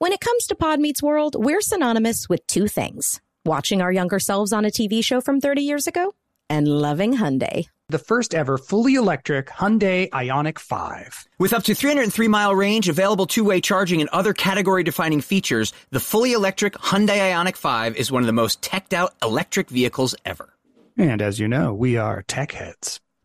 When it comes to Pod Meets World, we're synonymous with two things watching our younger selves on a TV show from 30 years ago and loving Hyundai. The first ever fully electric Hyundai Ioniq 5. With up to 303 mile range, available two way charging, and other category defining features, the fully electric Hyundai Ioniq 5 is one of the most teched out electric vehicles ever. And as you know, we are tech heads.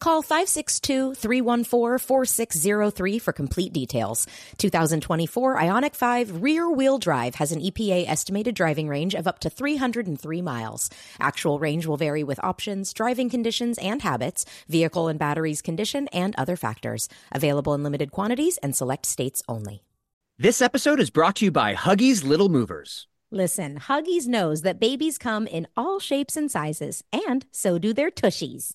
Call 562-314-4603 for complete details. 2024 Ioniq 5 rear wheel drive has an EPA estimated driving range of up to 303 miles. Actual range will vary with options, driving conditions and habits, vehicle and batteries condition, and other factors. Available in limited quantities and select states only. This episode is brought to you by Huggies Little Movers. Listen, Huggies knows that babies come in all shapes and sizes, and so do their tushies.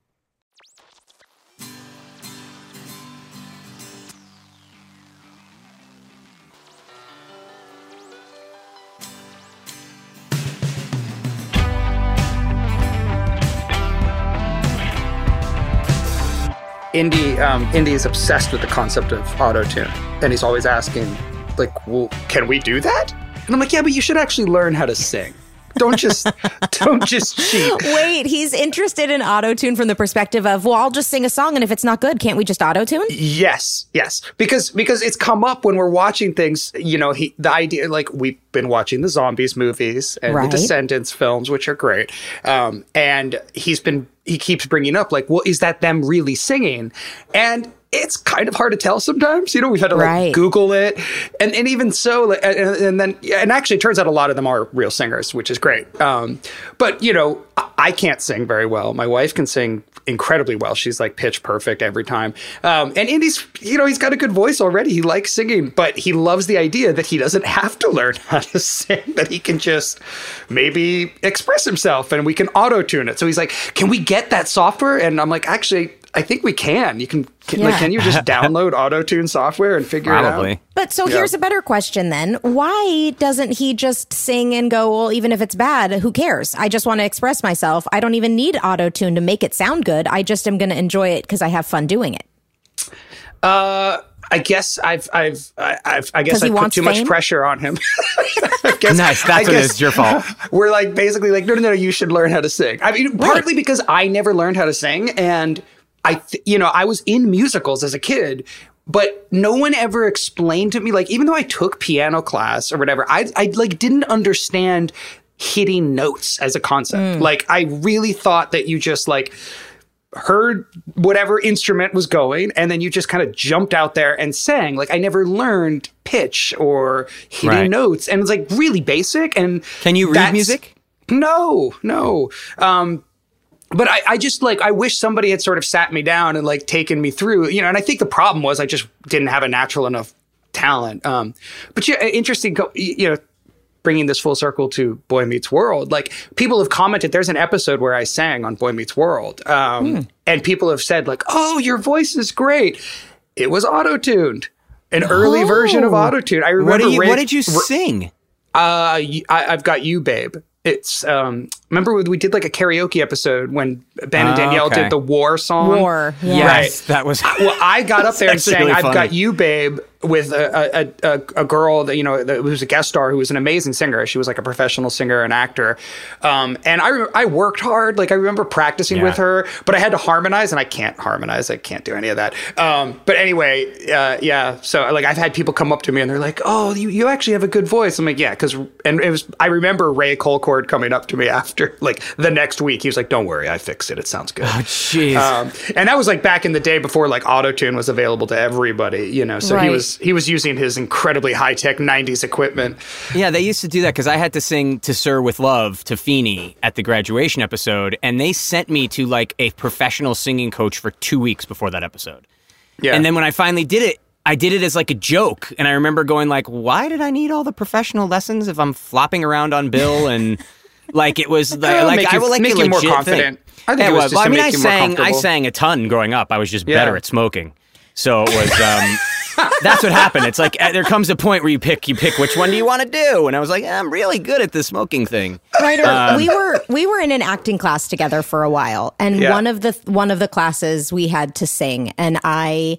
Indy, um, Indy is obsessed with the concept of auto tune, and he's always asking, like, "Well, can we do that?" And I'm like, "Yeah, but you should actually learn how to sing. Don't just, don't just cheat." Wait, he's interested in auto tune from the perspective of, well, I'll just sing a song, and if it's not good, can't we just auto tune? Yes, yes, because because it's come up when we're watching things. You know, he the idea like we've been watching the zombies movies and Right. the Descendants films, which are great, um, and he's been he keeps bringing up like, well, is that them really singing? And it's kind of hard to tell sometimes. You know, we've had to like Right. Google it, and and even so, like, and, and then and actually, it turns out a lot of them are real singers, which is great. Um, but you know, I, I can't sing very well. My wife can sing incredibly well. She's like pitch perfect every time. Um, and Indy's, you know, he's got a good voice already. He likes singing, but he loves the idea that he doesn't have to learn how to sing. That he can just maybe express himself, and we can auto tune it. So he's like, "Can we get that software?" And I'm like, "Actually." I think we can. You can. can like, can you just download auto tune software and figure it out? But so here's a better question then. Why doesn't he just sing and go, well, even if it's bad, who cares? I just want to express myself. I don't even need auto tune to make it sound good. I just am going to enjoy it because I have fun doing it. Uh, I guess I've, I've, I- I've, I guess 'Cause he I put wants too much pressure on him. I guess- Nice. That's what it. Your fault. We're like basically like, no, no, no, you should learn how to sing. I mean, partly because I never learned how to sing, and I, th- you know, I was in musicals as a kid. But no one ever explained to me, like, even though I took piano class or whatever, I, I like didn't understand hitting notes as a concept. Like, I really thought that you just like heard whatever instrument was going and then you just kind of jumped out there and sang like i never learned pitch or hitting Right. notes and it's like really basic and Can you read music? no no um but I, I just like I wish somebody had sort of sat me down and like taken me through, you know. And I think the problem was I just didn't have a natural enough talent. Um, but yeah, interesting. You know, bringing this full circle to Boy Meets World, like people have commented. There's an episode where I sang on Boy Meets World, um, mm. and people have said like, "Oh, your voice is great." It was auto tuned, an oh. early version of auto tune. I remember. What, you, Ray, what did you sing? Uh, I, I've got you, babe it's um remember when we did like a karaoke episode when Ben and Danielle okay. did the war song war yeah. yes right. that was well I got up there and sang really I've got you babe with a, a, a, a, girl that you know that was a guest star who was an amazing singer. She was like a professional singer and actor. Um, and I I worked hard. Like I remember practicing yeah. with her, but I had to harmonize, and I can't harmonize. I can't do any of that. Um, but anyway, uh, yeah. So like I've had people come up to me and they're like, "Oh, you, you actually have a good voice." I'm like, "Yeah," because and it was. I remember Ray Colcord coming up to me after like the next week. He was like, "Don't worry, I fixed it. It sounds good." Oh, jeez. Um, and that was like back in the day before like auto tune was available to everybody. You know, so right. he was he was using his incredibly high tech '90s equipment. Yeah, they used to do that because I had to sing "To Sir with Love" to Feeny at the graduation episode, and they sent me to like a professional singing coach for two weeks before that episode. Yeah, and then when I finally did it, I did it as like a joke, and I remember going like, "Why did I need all the professional lessons if I'm flopping around on Bill and?" like it was like, like I will like make you more confident. Thing. I think it was. Well, I mean, I sang I sang a ton growing up. I was just yeah. better at smoking, so it was. Um, that's what happened. It's like uh, there comes a point where you pick you pick which one do you want to do, and I was like, I'm really good at the smoking thing. Right. Um, we were we were in an acting class together for a while, and yeah. one of the one of the classes we had to sing, and I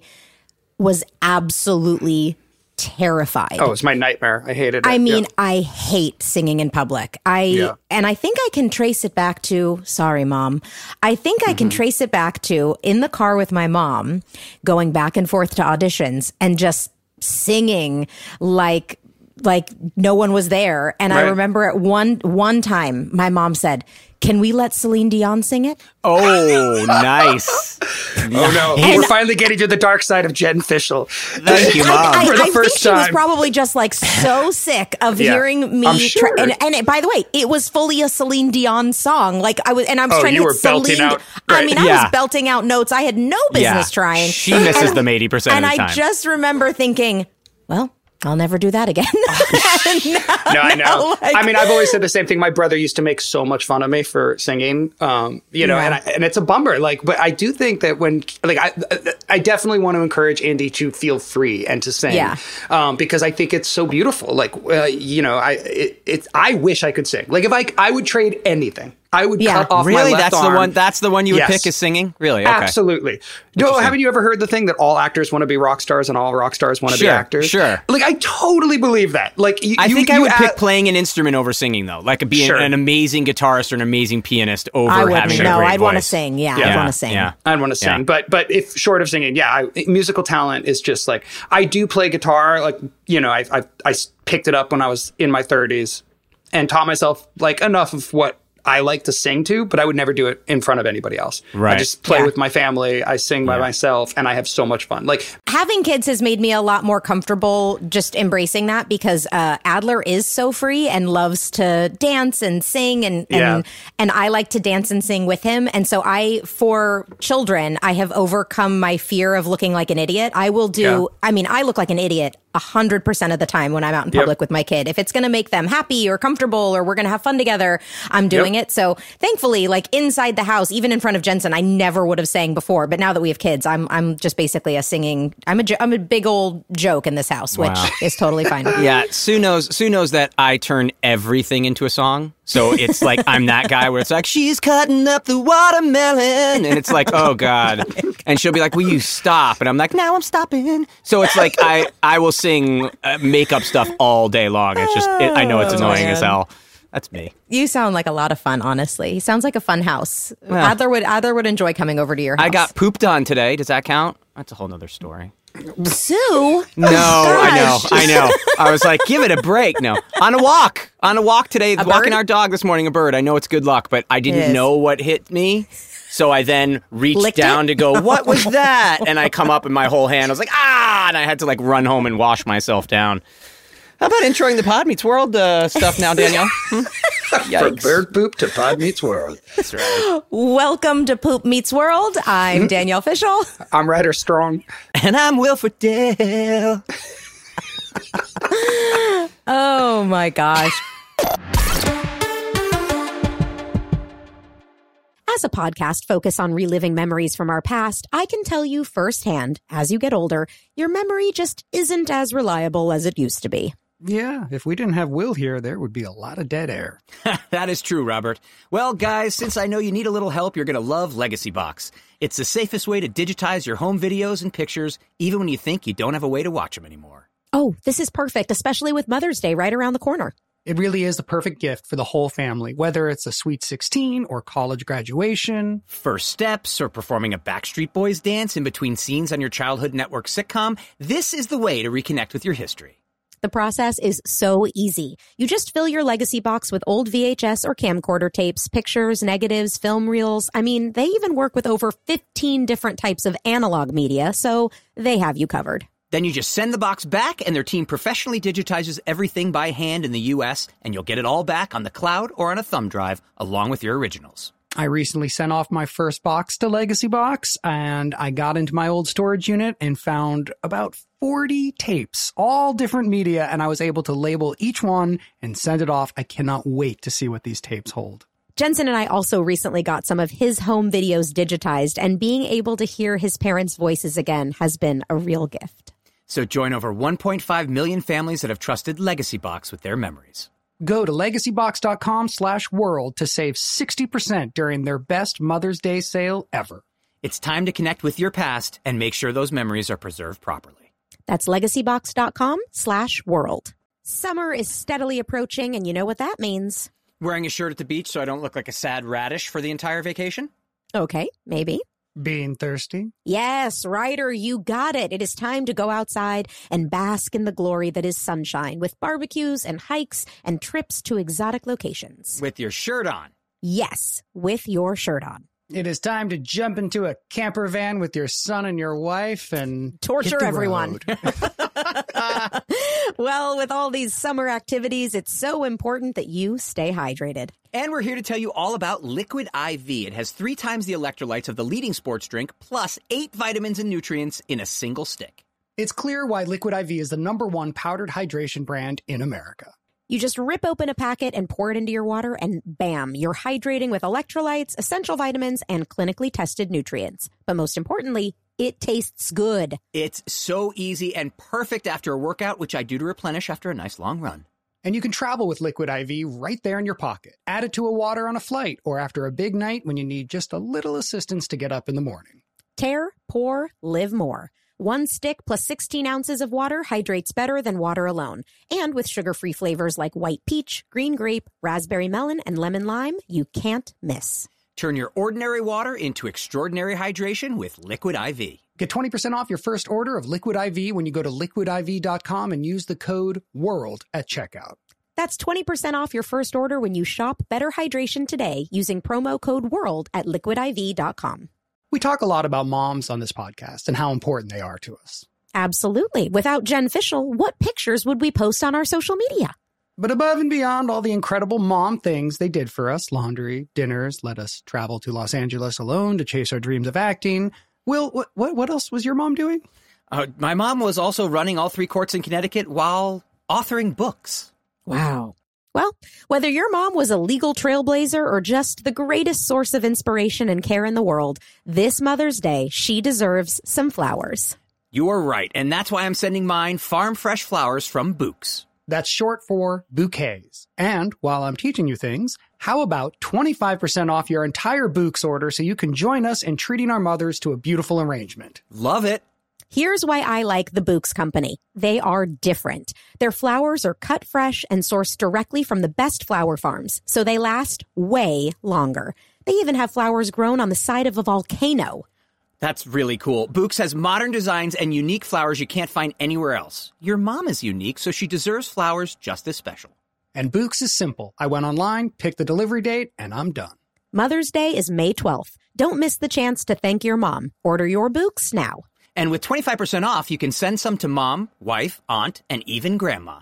was absolutely terrified. Oh, it's my nightmare. I hated it. I mean, yeah. I hate singing in public. I yeah. and I think I can trace it back to sorry mom. I think mm-hmm. I can mm-hmm. trace it back to in the car with my mom going back and forth to auditions and just singing like like no one was there and right. I remember at one one time my mom said can we let Celine Dion sing it? Oh, nice. oh no, and we're finally getting to the dark side of Jen Fishel. Thank you, mom. I, I, For the I first think time. she was probably just like so sick of yeah, hearing me. Sure. Tra- and, and it, by the way, it was fully a Celine Dion song. Like I was, and oh, I was oh, trying you to were Celine. Belting out, right. I mean, I yeah. was belting out notes I had no business yeah. trying. She misses and, them eighty percent of the time. And I just remember thinking, well I'll never do that again. no, I know. Like, I mean, I've always said the same thing. My brother used to make so much fun of me for singing, um, you know, yeah. and I, and it's a bummer. Like, but I do think that when, like, I I definitely want to encourage Andy to feel free and to sing, yeah, um, because I think it's so beautiful. Like, uh, you know, I it, it I wish I could sing. Like, if I I would trade anything I would yeah. cut off really? my left that's arm. the one. That's the one you would yes. pick as singing. Really? Okay. Absolutely. No, haven't you ever heard the thing that all actors want to be rock stars and all rock stars want to sure, be actors? Sure. Like I totally believe that. Like you, I you, think you I would pick playing an instrument over singing though. Like being sure. an amazing guitarist or an amazing pianist over I having a no, I'd want to sing. Yeah, yeah, I'd want to sing. Yeah. I'd want to sing. Yeah. But but if short of singing, yeah, I, musical talent is just like I do play guitar. Like you know, I I, I picked it up when I was in my 30s and taught myself like enough of what I like to sing to, but I would never do it in front of anybody else. Right. I just play yeah. with my family. I sing by yeah. myself, and I have so much fun. Like having kids has made me a lot more comfortable just embracing that because uh, Adler is so free and loves to dance and sing, and and yeah. and I like to dance and sing with him. And so I, for children, I have overcome my fear of looking like an idiot. I will do. I mean, I look like an idiot a hundred percent of the time when I'm out in public yep. with my kid. If it's going to make them happy or comfortable or we're going to have fun together, I'm doing yep. it. So thankfully, like inside the house, even in front of Jensen, I never would have sang before. But now that we have kids, I'm I'm just basically a singing. I'm a I'm a big old joke in this house, which is totally fine. yeah, Sue knows Sue knows that I turn everything into a song. So it's like I'm that guy where it's like she's cutting up the watermelon, and it's like oh god, and she'll be like, "Will you stop?" And I'm like, "Now I'm stopping." So it's like I I will sing uh, makeup stuff all day long. It's just it, I know it's oh, annoying as hell. That's me. You sound like a lot of fun, honestly. Sounds like a fun house. Well, Adler would Adler would enjoy coming over to your house. I got pooped on today. Does that count? That's a whole nother story. Sue? No, I know, I know. I was like, give it a break. No, on a walk, on a walk today, a walking bird? our dog this morning. A bird. I know it's good luck, but I didn't know what hit me. So I then reached Licked down it? to go, what was that? and I come up and my whole hand, I was like, ah, and I had to like run home and wash myself down. How about introing the Pod Meets World uh, stuff now, Danielle? Hmm? From bird poop to Pod Meets World. That's right. Welcome to Poop Meets World. I'm mm-hmm. Danielle Fishel. I'm Rider Strong. And I'm Will Friedle. oh my gosh. As a podcast focused on reliving memories from our past, I can tell you firsthand, as you get older, your memory just isn't as reliable as it used to be. Yeah, if we didn't have Will here, there would be a lot of dead air. that is true, Robert. Well, guys, since I know you need a little help, you're going to love Legacy Box. It's the safest way to digitize your home videos and pictures, even when you think you don't have a way to watch them anymore. Oh, this is perfect, especially with Mother's Day right around the corner. It really is the perfect gift for the whole family, whether it's a sweet 16 or college graduation, first steps, or performing a Backstreet Boys dance in between scenes on your childhood network sitcom. This is the way to reconnect with your history. The process is so easy. You just fill your legacy box with old VHS or camcorder tapes, pictures, negatives, film reels. I mean, they even work with over 15 different types of analog media, so they have you covered. Then you just send the box back, and their team professionally digitizes everything by hand in the US, and you'll get it all back on the cloud or on a thumb drive along with your originals. I recently sent off my first box to Legacy Box, and I got into my old storage unit and found about 40 tapes, all different media, and I was able to label each one and send it off. I cannot wait to see what these tapes hold. Jensen and I also recently got some of his home videos digitized, and being able to hear his parents' voices again has been a real gift. So join over 1.5 million families that have trusted Legacy Box with their memories. Go to legacybox.com slash world to save 60% during their best Mother's Day sale ever. It's time to connect with your past and make sure those memories are preserved properly. That's legacybox.com slash world. Summer is steadily approaching, and you know what that means. Wearing a shirt at the beach so I don't look like a sad radish for the entire vacation? Okay, maybe. Being thirsty? Yes, Rider, you got it. It is time to go outside and bask in the glory that is sunshine with barbecues and hikes and trips to exotic locations. With your shirt on. Yes, with your shirt on. It is time to jump into a camper van with your son and your wife and torture everyone. well, with all these summer activities, it's so important that you stay hydrated. And we're here to tell you all about Liquid IV. It has three times the electrolytes of the leading sports drink, plus eight vitamins and nutrients in a single stick. It's clear why Liquid IV is the number one powdered hydration brand in America. You just rip open a packet and pour it into your water, and bam, you're hydrating with electrolytes, essential vitamins, and clinically tested nutrients. But most importantly, it tastes good. It's so easy and perfect after a workout, which I do to replenish after a nice long run. And you can travel with Liquid IV right there in your pocket. Add it to a water on a flight or after a big night when you need just a little assistance to get up in the morning. Tear, pour, live more. One stick plus 16 ounces of water hydrates better than water alone. And with sugar free flavors like white peach, green grape, raspberry melon, and lemon lime, you can't miss. Turn your ordinary water into extraordinary hydration with Liquid IV. Get 20% off your first order of Liquid IV when you go to liquidiv.com and use the code WORLD at checkout. That's 20% off your first order when you shop Better Hydration today using promo code WORLD at liquidiv.com. We talk a lot about moms on this podcast and how important they are to us. Absolutely. Without Jen Fishel, what pictures would we post on our social media? But above and beyond all the incredible mom things they did for us laundry, dinners, let us travel to Los Angeles alone to chase our dreams of acting. Will, what, what, what else was your mom doing? Uh, my mom was also running all three courts in Connecticut while authoring books. Wow. Well, whether your mom was a legal trailblazer or just the greatest source of inspiration and care in the world, this Mother's Day, she deserves some flowers. You are right, and that's why I'm sending mine farm fresh flowers from Bouqs. That's short for bouquets. And while I'm teaching you things, how about 25% off your entire Bouqs order so you can join us in treating our mothers to a beautiful arrangement? Love it. Here's why I like the Bouqs Company. They are different. Their flowers are cut fresh and sourced directly from the best flower farms, so they last way longer. They even have flowers grown on the side of a volcano. That's really cool. Bouqs has modern designs and unique flowers you can't find anywhere else. Your mom is unique, so she deserves flowers just as special. And Bouqs is simple. I went online, picked the delivery date, and I'm done. Mother's Day is May 12th. Don't miss the chance to thank your mom. Order your Bouqs now. And with 25% off, you can send some to mom, wife, aunt, and even grandma.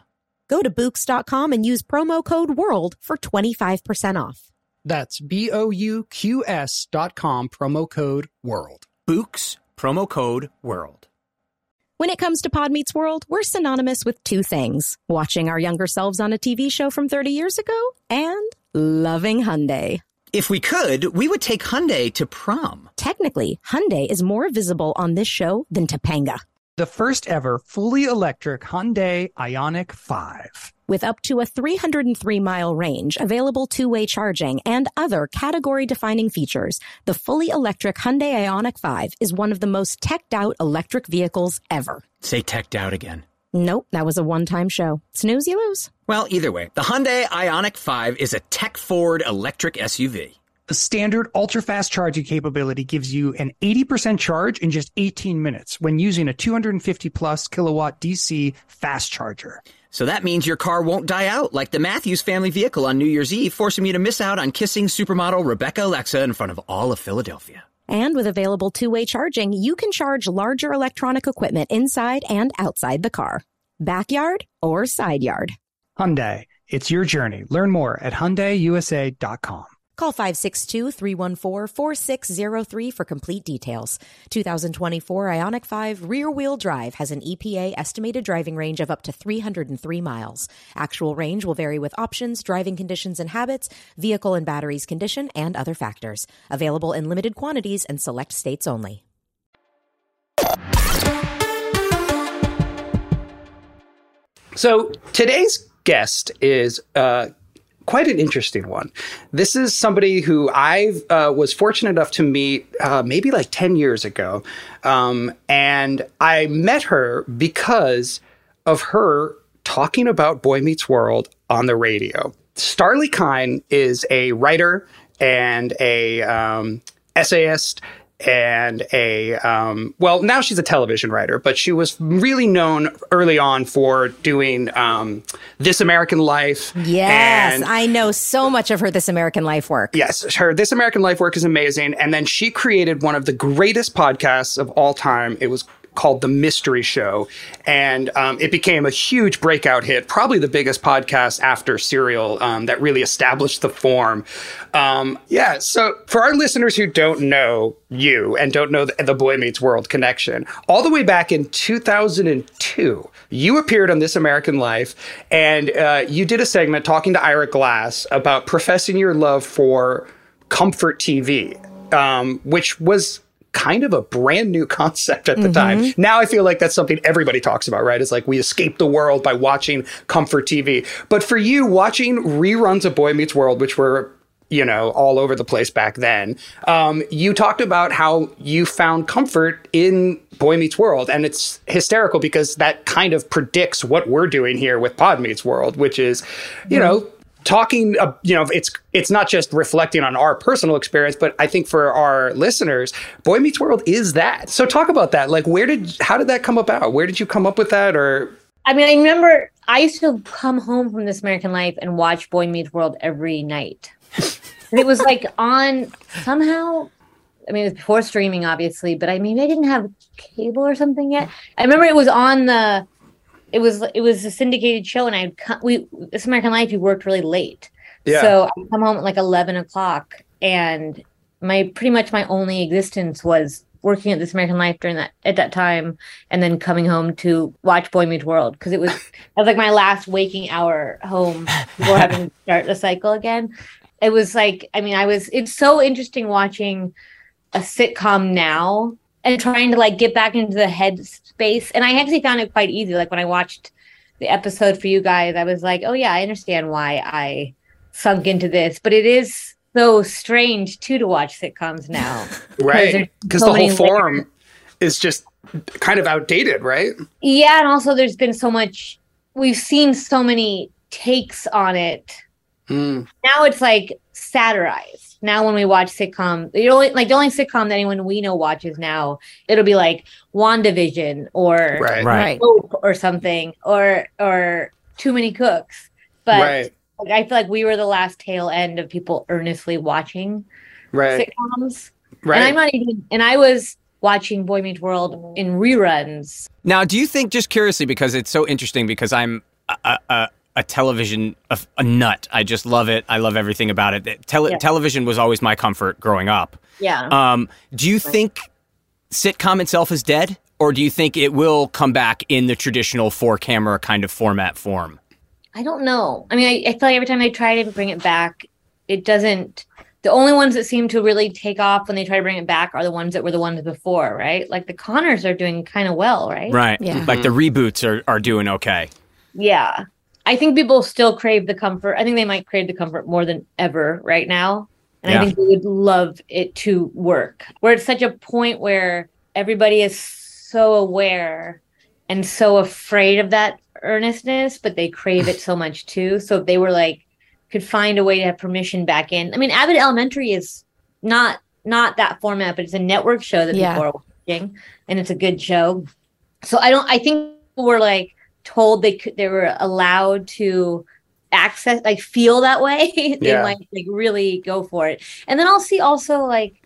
Go to Bouqs.com and use promo code WORLD for 25% off. That's B O U Q S dot com, promo code WORLD. Bouqs, promo code WORLD. When it comes to Pod Meets World, we're synonymous with two things watching our younger selves on a TV show from 30 years ago and loving Hyundai. If we could, we would take Hyundai to prom. Technically, Hyundai is more visible on this show than Topanga. The first ever fully electric Hyundai Ioniq 5 with up to a 303 mile range, available two way charging, and other category defining features, the fully electric Hyundai Ioniq 5 is one of the most teched out electric vehicles ever. Say teched out again. Nope, that was a one time show. Snooze, you lose. Well, either way, the Hyundai Ioniq 5 is a tech forward electric SUV. The standard ultra fast charging capability gives you an 80% charge in just 18 minutes when using a 250 plus kilowatt DC fast charger. So that means your car won't die out like the Matthews family vehicle on New Year's Eve, forcing me to miss out on kissing supermodel Rebecca Alexa in front of all of Philadelphia. And with available two way charging, you can charge larger electronic equipment inside and outside the car, backyard or side yard. Hyundai, it's your journey. Learn more at HyundaiUSA.com. Call 562-314-4603 for complete details. 2024 Ioniq 5 rear-wheel drive has an EPA estimated driving range of up to 303 miles. Actual range will vary with options, driving conditions and habits, vehicle and batteries condition, and other factors. Available in limited quantities and select states only. So today's guest is uh, quite an interesting one. This is somebody who I uh, was fortunate enough to meet uh, maybe like 10 years ago. Um, and I met her because of her talking about Boy Meets World on the radio. Starlee Kine is a writer and a um, essayist and a um, well now she's a television writer but she was really known early on for doing um, this american life. Yes and, i know so much of her this american life work. Yes her this american life work is amazing. And then she created one of the greatest podcasts of all time. It was called The Mystery Show. And um, it became a huge breakout hit, probably the biggest podcast after Serial um, that really established the form. Um, yeah, so for our listeners who don't know you and don't know the, the Boy Meets World connection, all the way back in 2002, you appeared on This American Life and uh, you did a segment talking to Ira Glass about professing your love for comfort TV. Um, which was kind of a brand new concept at the mm-hmm. time. Now I feel like that's something everybody talks about, right? It's like we escape the world by watching comfort TV. But for you, watching reruns of Boy Meets World, which were you know, all over the place back then. Um, you talked about how you found comfort in Boy Meets World, and it's hysterical because that kind of predicts what we're doing here with Pod Meets World, which is, you mm-hmm. know, talking uh, you know it's it's not just reflecting on our personal experience but i think for our listeners boy meets world is that. So talk about that. Like where did how did that come about? Where did you come up with that or? I mean i remember i used to come home from this american life and watch boy meets world every night. And it was like on somehow I mean, it was before streaming, obviously, but I mean, I didn't have cable or something yet. I remember it was on the it was it was a syndicated show, and I'd come, we this American Life. We worked really late, yeah. so I come home at like eleven o'clock, and my pretty much my only existence was working at this American Life during that at that time, and then coming home to watch Boy Meets World because it was that was like my last waking hour home before having to start the cycle again. It was like I mean I was it's so interesting watching a sitcom now and trying to like get back into the head space. And I actually found it quite easy. Like when I watched the episode for you guys, I was like, oh yeah, I understand why I sunk into this. But it is so strange too to watch sitcoms now. right. Because so the whole form layers. is just kind of outdated, right? Yeah. And also there's been so much we've seen so many takes on it. Mm. Now it's like satirized now when we watch sitcom, the only like the only sitcom that anyone we know watches now, it'll be like WandaVision or right, right. or something or or Too Many Cooks. But right. like, I feel like we were the last tail end of people earnestly watching right. sitcoms. Right. And I'm not even and I was watching Boy Meets World in reruns. Now, do you think just curiously because it's so interesting because I'm a, a, a television a, a, nut. I just love it. I love everything about it. Tele- yeah. Television was always my comfort growing up. Yeah. Um, do you think sitcom itself is dead, or do you think it will come back in the traditional four camera kind of format form? I don't know. I mean, I, I feel like every time they try to bring it back, it doesn't. The only ones that seem to really take off when they try to bring it back are the ones that were the ones before, right? Like the Conners are doing kind of well, right? Right. Yeah. Like the reboots are, are doing okay. Yeah. I think people still crave the comfort. I think they might crave the comfort more than ever right now. And yeah. I think they would love it to work. Where it's such a point where everybody is so aware and so afraid of that earnestness, but they crave it so much too. So if they were like could find a way to have permission back in. I mean, Abbott Elementary is not not that format, but it's a network show that yeah. people are watching, and it's a good show. So I don't. I think we're like told they could they were allowed to access like feel that way they yeah. might like really go for it and then i'll see also like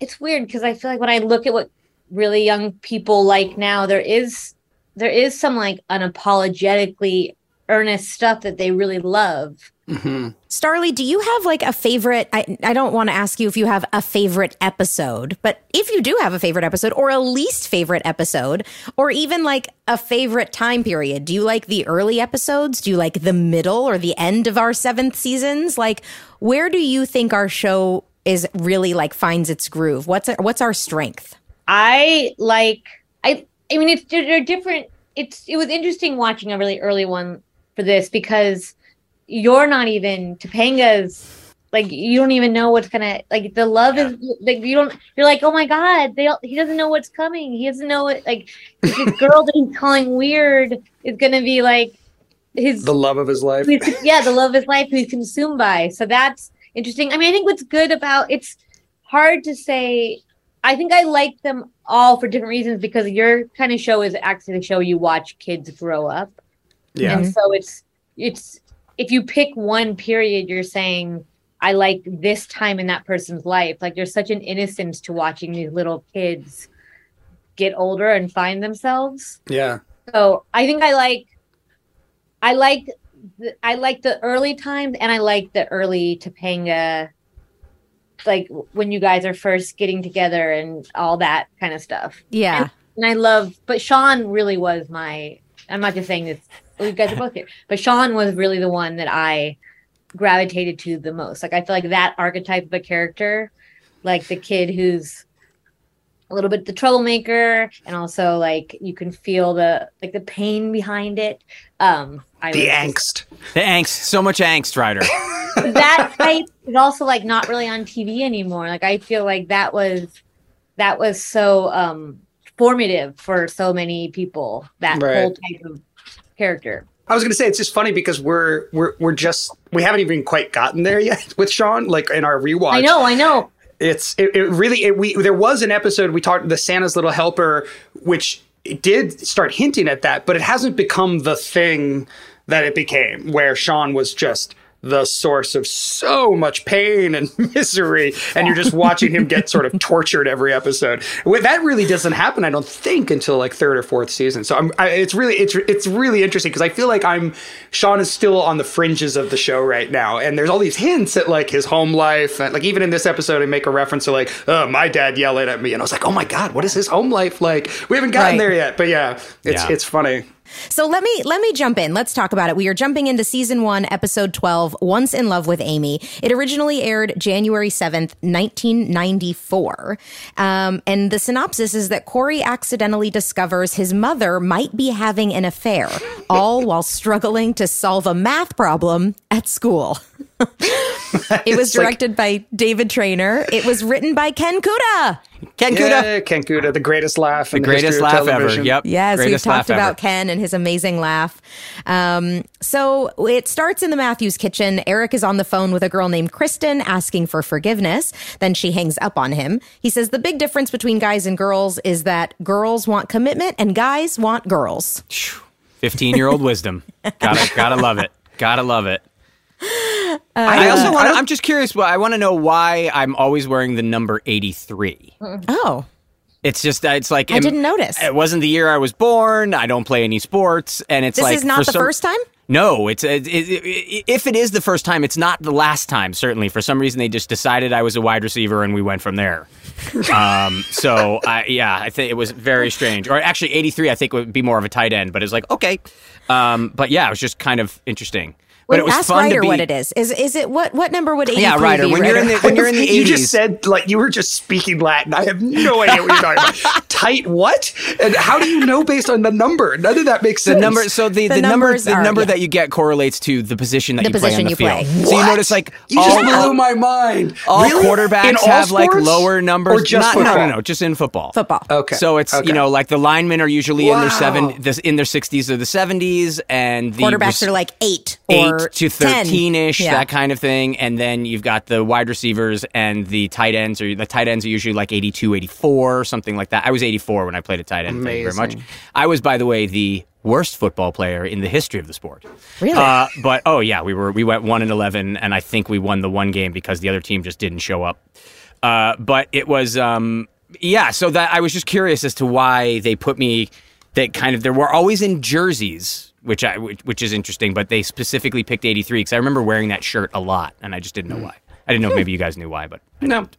it's weird because i feel like when i look at what really young people like now there is there is some like unapologetically earnest stuff that they really love. Mm-hmm. Starlee, do you have like a favorite? I, I don't want to ask you if you have a favorite episode, but if you do have a favorite episode or a least favorite episode, or even like a favorite time period, do you like the early episodes? Do you like the middle or the end of our seventh seasons? Like, where do you think our show is really like finds its groove? What's what's our strength? I like I I mean it's they're different. It's it was interesting watching a really early one for this because you're not even Topanga's like you don't even know what's gonna like the love yeah. is like you don't you're like oh my god they he doesn't know what's coming. He doesn't know what like this girl that he's calling weird is gonna be like his the love of his life. yeah the love of his life he's consumed by. So that's interesting. I mean I think what's good about it's hard to say I think I like them all for different reasons because your kind of show is actually the show you watch kids grow up. Yeah. And so it's it's if you pick one period, you're saying I like this time in that person's life. Like there's such an innocence to watching these little kids get older and find themselves. Yeah. So I think I like I like the, I like the early times and I like the early Topanga like when you guys are first getting together and all that kind of stuff. Yeah. And, and I love but Sean really was my I'm not just saying this you guys are both here. But Sean was really the one that I gravitated to the most. Like I feel like that archetype of a character, like the kid who's a little bit the troublemaker and also like you can feel the like the pain behind it. Um I the angst. Just, the angst. So much angst, Rider. that type is also like not really on TV anymore. Like I feel like that was that was so um formative for so many people. That right. whole type of character. I was going to say it's just funny because we're we're we're just we haven't even quite gotten there yet with Sean. Like in our rewatch, I know, I know. It's it, it really it, we there was an episode we talked the Santa's Little Helper, which did start hinting at that, but it hasn't become the thing that it became, where Sean was just the source of so much pain and misery and you're just watching him get sort of tortured every episode that really doesn't happen i don't think until like third or fourth season so I'm, I, it's really it's it's really interesting because i feel like i'm sean is still on the fringes of the show right now and there's all these hints at like his home life and like even in this episode i make a reference to like oh my dad yelling at me and i was like oh my god what is his home life like we haven't gotten right. there yet but yeah it's yeah. it's funny so let me let me jump in. Let's talk about it. We are jumping into season 1, episode 12, Once in Love with Amy. It originally aired January 7th, 1994. Um, and the synopsis is that Corey accidentally discovers his mother might be having an affair, all while struggling to solve a math problem at school. it was directed like, by David Trainer. It was written by Ken Kuta. Ken Kuta. Yeah, Ken Kuta, the greatest laugh. The, the greatest laugh ever. Yep. Yes, greatest we've talked about ever. Ken and his amazing laugh. Um, so it starts in the Matthews kitchen. Eric is on the phone with a girl named Kristen asking for forgiveness. Then she hangs up on him. He says the big difference between guys and girls is that girls want commitment and guys want girls. 15 year old wisdom. Gotta, gotta love it. Gotta love it. Uh, I also want. I'm just curious. Well, I want to know why I'm always wearing the number 83. Oh. It's just it's like I didn't notice. It wasn't the year I was born. I don't play any sports, and it's this like is not the some, first time. No, it's it, it, if it is the first time, it's not the last time. Certainly, for some reason, they just decided I was a wide receiver, and we went from there. um, so I, yeah, I think it was very strange. Or actually, eighty three, I think would be more of a tight end, but it's like okay. Um, but yeah, it was just kind of interesting. But it was ask fun Rider to be. what it is. Is is it what what number would eighty? Yeah, Rider, be? when you're in the when you're in the you eighties, just said like you were just speaking Latin. I have no idea what you're talking about. Tight what? And how do you know based on the number? None of that makes the sense. number so the, The the, number numbers the are- number yeah. that you get correlates to the position that The you play on position the you field. play. So you What? notice like you all, just blew my mind. all Really? quarterbacks all have like lower numbers. or just Not- no, no, no, just in football. football. Okay. So it's Okay. you know like the linemen are usually in their seven this, in their sixties or the seventies, and the Quarterbacks are like eight eight to thirteen ish, Yeah. that kind of thing. And then you've got the wide receivers and the tight ends, or the tight ends are usually like 82, 84, something like that. I was 84 when I played a tight end. Thank you very much. I was, by the way, the worst football player in the history of the sport. Really? Uh, but oh yeah, we were we went one and eleven, and I think we won the one game because the other team just didn't show up. Uh, but it was um, yeah. So that I was just curious as to why they put me. That kind of there were always in jerseys, which I which, which is interesting. But they specifically picked eighty three because I remember wearing that shirt a lot, and I just didn't know hmm. why. I didn't know if hmm. maybe you guys knew why, but I No. didn't.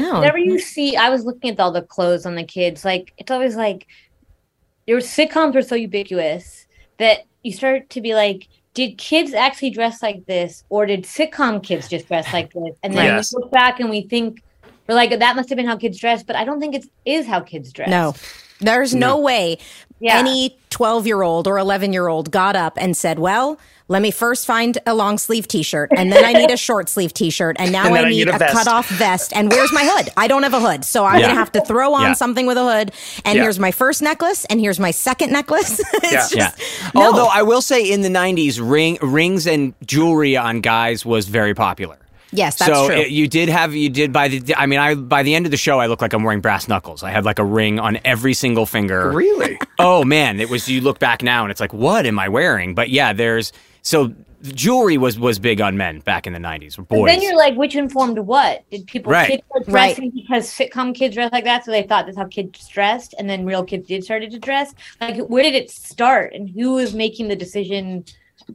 No. Whenever you see, I was looking at all the clothes on the kids. Like it's always like your sitcoms are so ubiquitous that you start to be like, did kids actually dress like this, or did sitcom kids just dress like this? And then Yes. we look back and we think we're like, that must have been how kids dress, but I don't think it is how kids dress. No. There's no, way Yeah. any 12 year old or 11 year old got up and said, Well, let me first find a long sleeve t shirt, and then I need a short sleeve t shirt, and now And then I I need need a a, cut off vest. And where's my hood? I don't have a hood. So I'm Yeah. going to have to throw on Yeah. something with a hood. And Yeah. here's my first necklace, and here's my second necklace. it's Yeah. just, Yeah. no. Although I will say in the 90s, ring rings and jewelry on guys was very popular. Yes, that's so true. it- you did have you did by the I mean I by the end of the show I look like I'm wearing brass knuckles. I had like a ring on every single finger. Really? Oh man, it was you look back now and it's like what am I wearing? But yeah, there's so jewelry was was big on men back in the 90s. or But Boys. then you're like, which informed what? Did people Right. kids start Right. dressing because sitcom kids dress like that, so they thought that's how kids dressed, and then real kids did started to dress? Like, where did it start, and who was making the decision,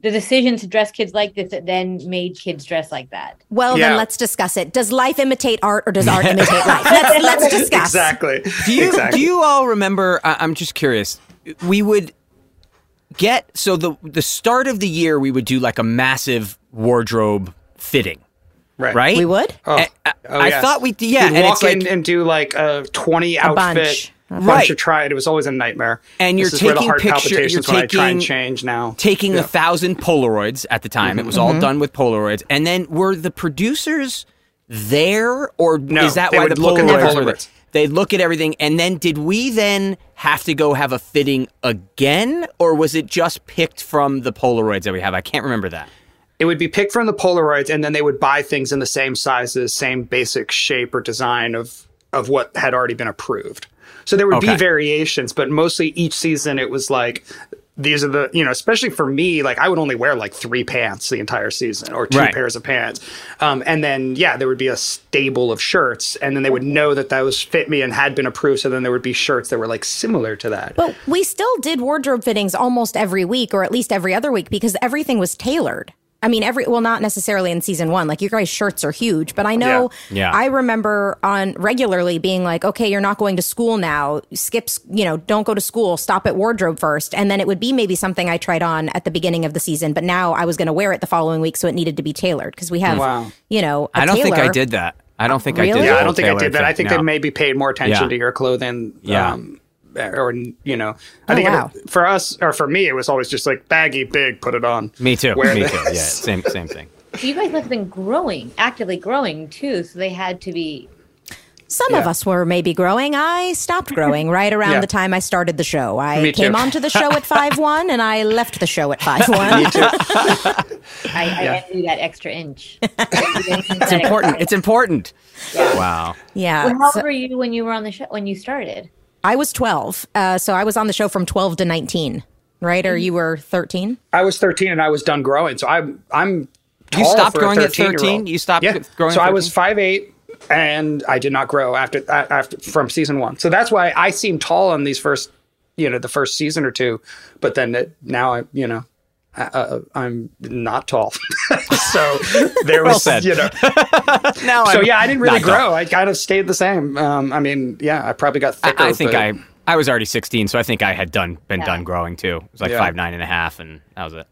the decision to dress kids like this that then made kids dress like that? well, Yeah. then let's discuss it. Does life imitate art or does art imitate life? Let's, let's discuss. Exactly. Do you exactly. do you all remember? I, I'm just curious. We would get so the the start of the year we would do like a massive wardrobe fitting, right? right? We would? Oh, I, I- uh, oh, I yes. thought we yeah, You'd and walk it's like in and do like a twenty outfit, bunch. Right. bunch of try. It It was always a nightmare. And you're this where taking heart picture- you're when I taking- change now. taking Yeah. a thousand Polaroids at the time. It was Mm-hmm. all done with Polaroids, and then were the producers there, or No, is that why the look at the Polaroids? Polaroids. They'd look at everything, and then did we then have to go have a fitting again, or was it just picked from the Polaroids that we have? I can't remember that. It would be picked from the Polaroids, and then they would buy things in the same sizes, same basic shape or design of of what had already been approved. So there would Okay. be variations, but mostly each season it was like these are the you know especially for me like I would only wear like three pants the entire season or two Right. pairs of pants, um, and then yeah there would be a stable of shirts, and then they would know that those fit me and had been approved. So then there would be shirts that were like similar to that. But we still did wardrobe fittings almost every week, or at least every other week, because everything was tailored. I mean, every well, not necessarily in season one. Like your guys' shirts are huge, but I know Yeah. Yeah. I remember on regularly being like, okay, you're not going to school now. Skips, you know, don't go to school. Stop at wardrobe first, and then it would be maybe something I tried on at the beginning of the season, but now I was going to wear it the following week, so it needed to be tailored because we have, Wow. you know, I I don't think I did that. I don't think I Really? did. Yeah, I don't think I did that. I think no. they maybe paid more attention Yeah. to your clothing. Yeah. Um, or you know, oh, I Oh, think it- for us or for me, it was always just like baggy, big, put it on. Me too. Wear Me this. too. Yeah, same same thing. You guys must have been growing, actively growing too, so they had to be. Some of us were maybe growing. I stopped growing right around Yeah. the time I started the show. I Me too. came onto the show at five one, and I left the show at five one. I, I envy that extra inch. It's important. It's important. Wow. Yeah. Well, how so- were you when you were on the show when you started? I was 12. Uh, so I was on the show from 12 to 19, right? Or you were 13? I was 13 and I was done growing, so I'm I'm. You stopped for growing at 13-year-old. 13? You stopped yeah. growing So I was 5'8", and I did not grow after uh, after from season one. So that's why I seemed tall on these first, you know, the first season or two. But then it, now I, you know, uh, uh I'm not tall, so there well was said. you know. now so I'm yeah, I didn't really grow. tall. I kind of stayed the same. Um, I mean, yeah, I probably got thicker. I, I think but- I I was already 16, so I think I had done been Yeah. done growing too. It was like Yeah. five nine and a half, and that was it.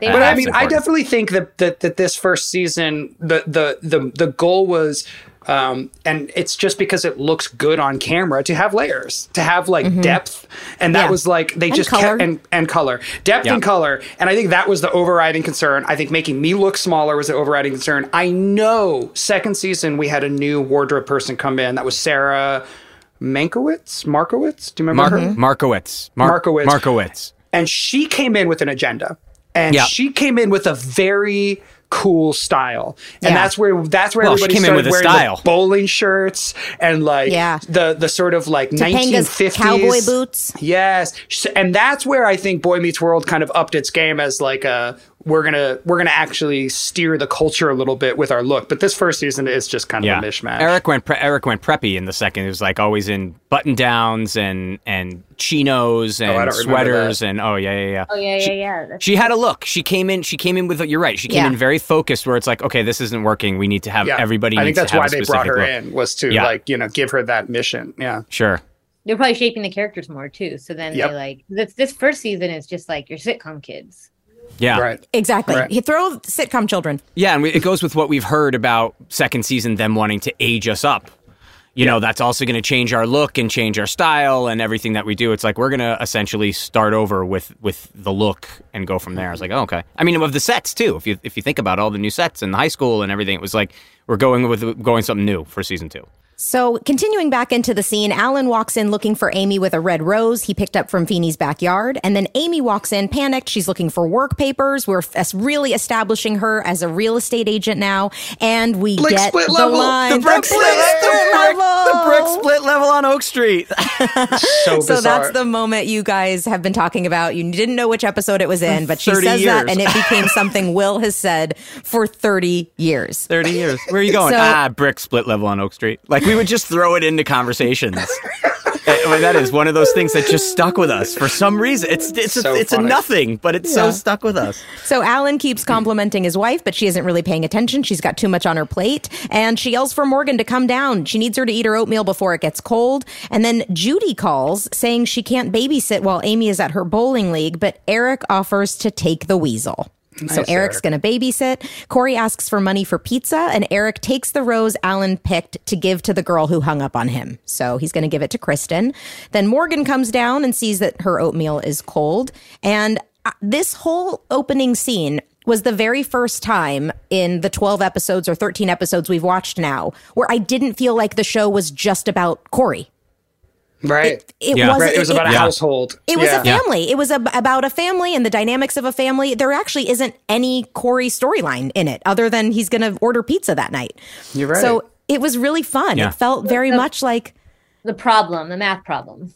They But I that's mean, I definitely think that, that that this first season, the the the the goal was, um, and it's just because it looks good on camera to have layers, to have like depth, and that Yeah. was like they And just color. kept and and color, depth Yeah. and color, and I think that was the overriding concern. I think making me look smaller was the overriding concern. I know second season we had a new wardrobe person come in. That was Sarah Mankowitz. Markowitz. Do you remember Mark her? Markowitz. Mar- Markowitz. Markowitz. and she came in with an agenda and Yeah. she came in with a very cool style and Yeah. that's where that's where Well, everybody came in started with wearing style. the bowling shirts and like Yeah. the the sort of like Topanga's 1950s cowboy boots. yes and that's where i think boy meets world kind of upped its game as like a we're gonna we're gonna actually steer the culture a little bit with our look but this first season is just kind of Yeah, a mishmash Eric went pre- Eric went preppy in the second. It was like always in button downs and and chinos oh, and don't sweaters and oh yeah yeah yeah. Oh yeah, yeah, She- yeah. That's- She had a look. She came in. She came in with. You're right. She came Yeah. in very focused. Where it's like, okay, this isn't working. We need to have yeah everybody. i think that's to why they brought her look. in was to Yeah. like you know give her that mission yeah Sure. They're probably shaping the characters more too. So then Yep. they like this. This first season is just like your sitcom kids. Yeah. right Exactly. Right. You throw sitcom children. Yeah, and we, it goes with what we've heard about second season, them wanting to age us up. You know, that's also going to change our look and change our style and everything that we do. It's like we're going to essentially start over with with the look and go from there. I was like, oh, okay. I mean, of the sets too. If you if you think about all the new sets in the high school and everything, it was like we're going with going something new for season two. So, continuing back into the scene, Alan walks in looking for Amy with a red rose he picked up from Feeny's backyard. And then Amy walks in panicked. She's looking for work papers. We're f- really establishing her as a real estate agent now. And we Brick get split the level. line. The brick split level. the brick split level on Oak Street. so So that's the moment you guys have been talking about. You didn't know which episode it was in, but she 30 says that and it became something Will has said for 30 years. Thirty years. Where are you going? So- ah, brick split level on Oak Street. Like we would just throw it into conversations. Eh, I mean, that is one of those things that just stuck with us for some reason. It's it's So a, it's a nothing, but it's so stuck with us. So Alan keeps complimenting his wife, but she isn't really paying attention. She's got too much on her plate. And she yells for Morgan to come down. She needs her to eat her oatmeal before it gets cold. And then Judy calls saying she can't babysit while Amy is at her bowling league, but Eric offers to take the weasel. So Nice, Eric's Eric. going to babysit. Corey asks for money for pizza, and Eric takes the rose Alan picked to give to the girl who hung up on him. So he's going to give it to Kristen. Then Morgan comes down and sees that her oatmeal is cold. And uh, this whole opening scene was the very first time in the 12 episodes or 13 episodes we've watched now where I didn't feel like the show was just about Corey. Right It Yeah. wasn't. right it was about a Yeah. household It was Yeah. a family. It was a, about a family and the dynamics of a family. There actually isn't any Corey storyline in it other than he's going to order pizza that night. You're right. So it was really fun. Yeah. It felt very much like, The problem, the math problem.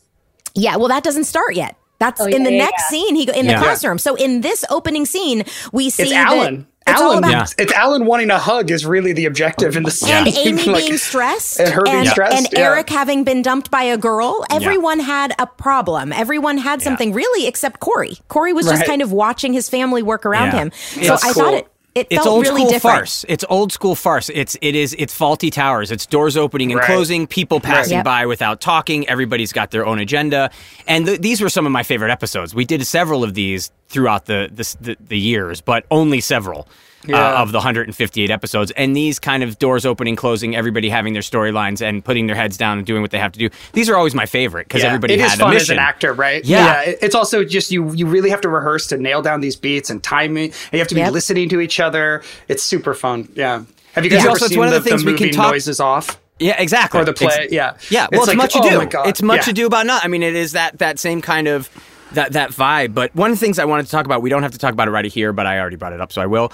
yeah, well, that doesn't start yet. That's Oh, in the yeah, next yeah. scene. He go in Yeah. the classroom. So in this opening scene, we see it's Alan. It's all Alan, about Yeah. it's Alan wanting a hug is really the objective in the scene. and Amy Like, being stressed and her being stressed, and yeah. Eric having been dumped by a girl. Everyone had a problem. Everyone had something really except Corey. Corey was just kind of watching his family work around Yeah. him. So It's I cool. thought it it It's old really school different. farce. It's old school farce. It's it is it's Fawlty Towers. It's doors opening and Right. closing, people passing Yep. by without talking. Everybody's got their own agenda, and th- these were some of my favorite episodes. We did several of these throughout the the, the, the years, but only several. Yeah. Uh, of the 158 episodes, and these kind of doors opening, closing, everybody having their storylines and putting their heads down and doing what they have to do. These are always my favorite because Yeah. everybody it had is a fun mission. as an actor, right? Yeah. it- It's also just you. You really have to rehearse to nail down these beats and timing. And you have to be Yep. listening to each other. It's super fun. Yeah. Have you guys Yeah. ever Also, seen one of the, the things the we can talk- Noises Off Yeah, exactly. or the play? Ex- yeah, Yeah, well, it's, like, much oh ado. my God. It's much Yeah. ado about not. I mean, it is that that same kind of that that vibe. But one of the things I wanted to talk about, we don't have to talk about it right here, but I already brought it up, so I will.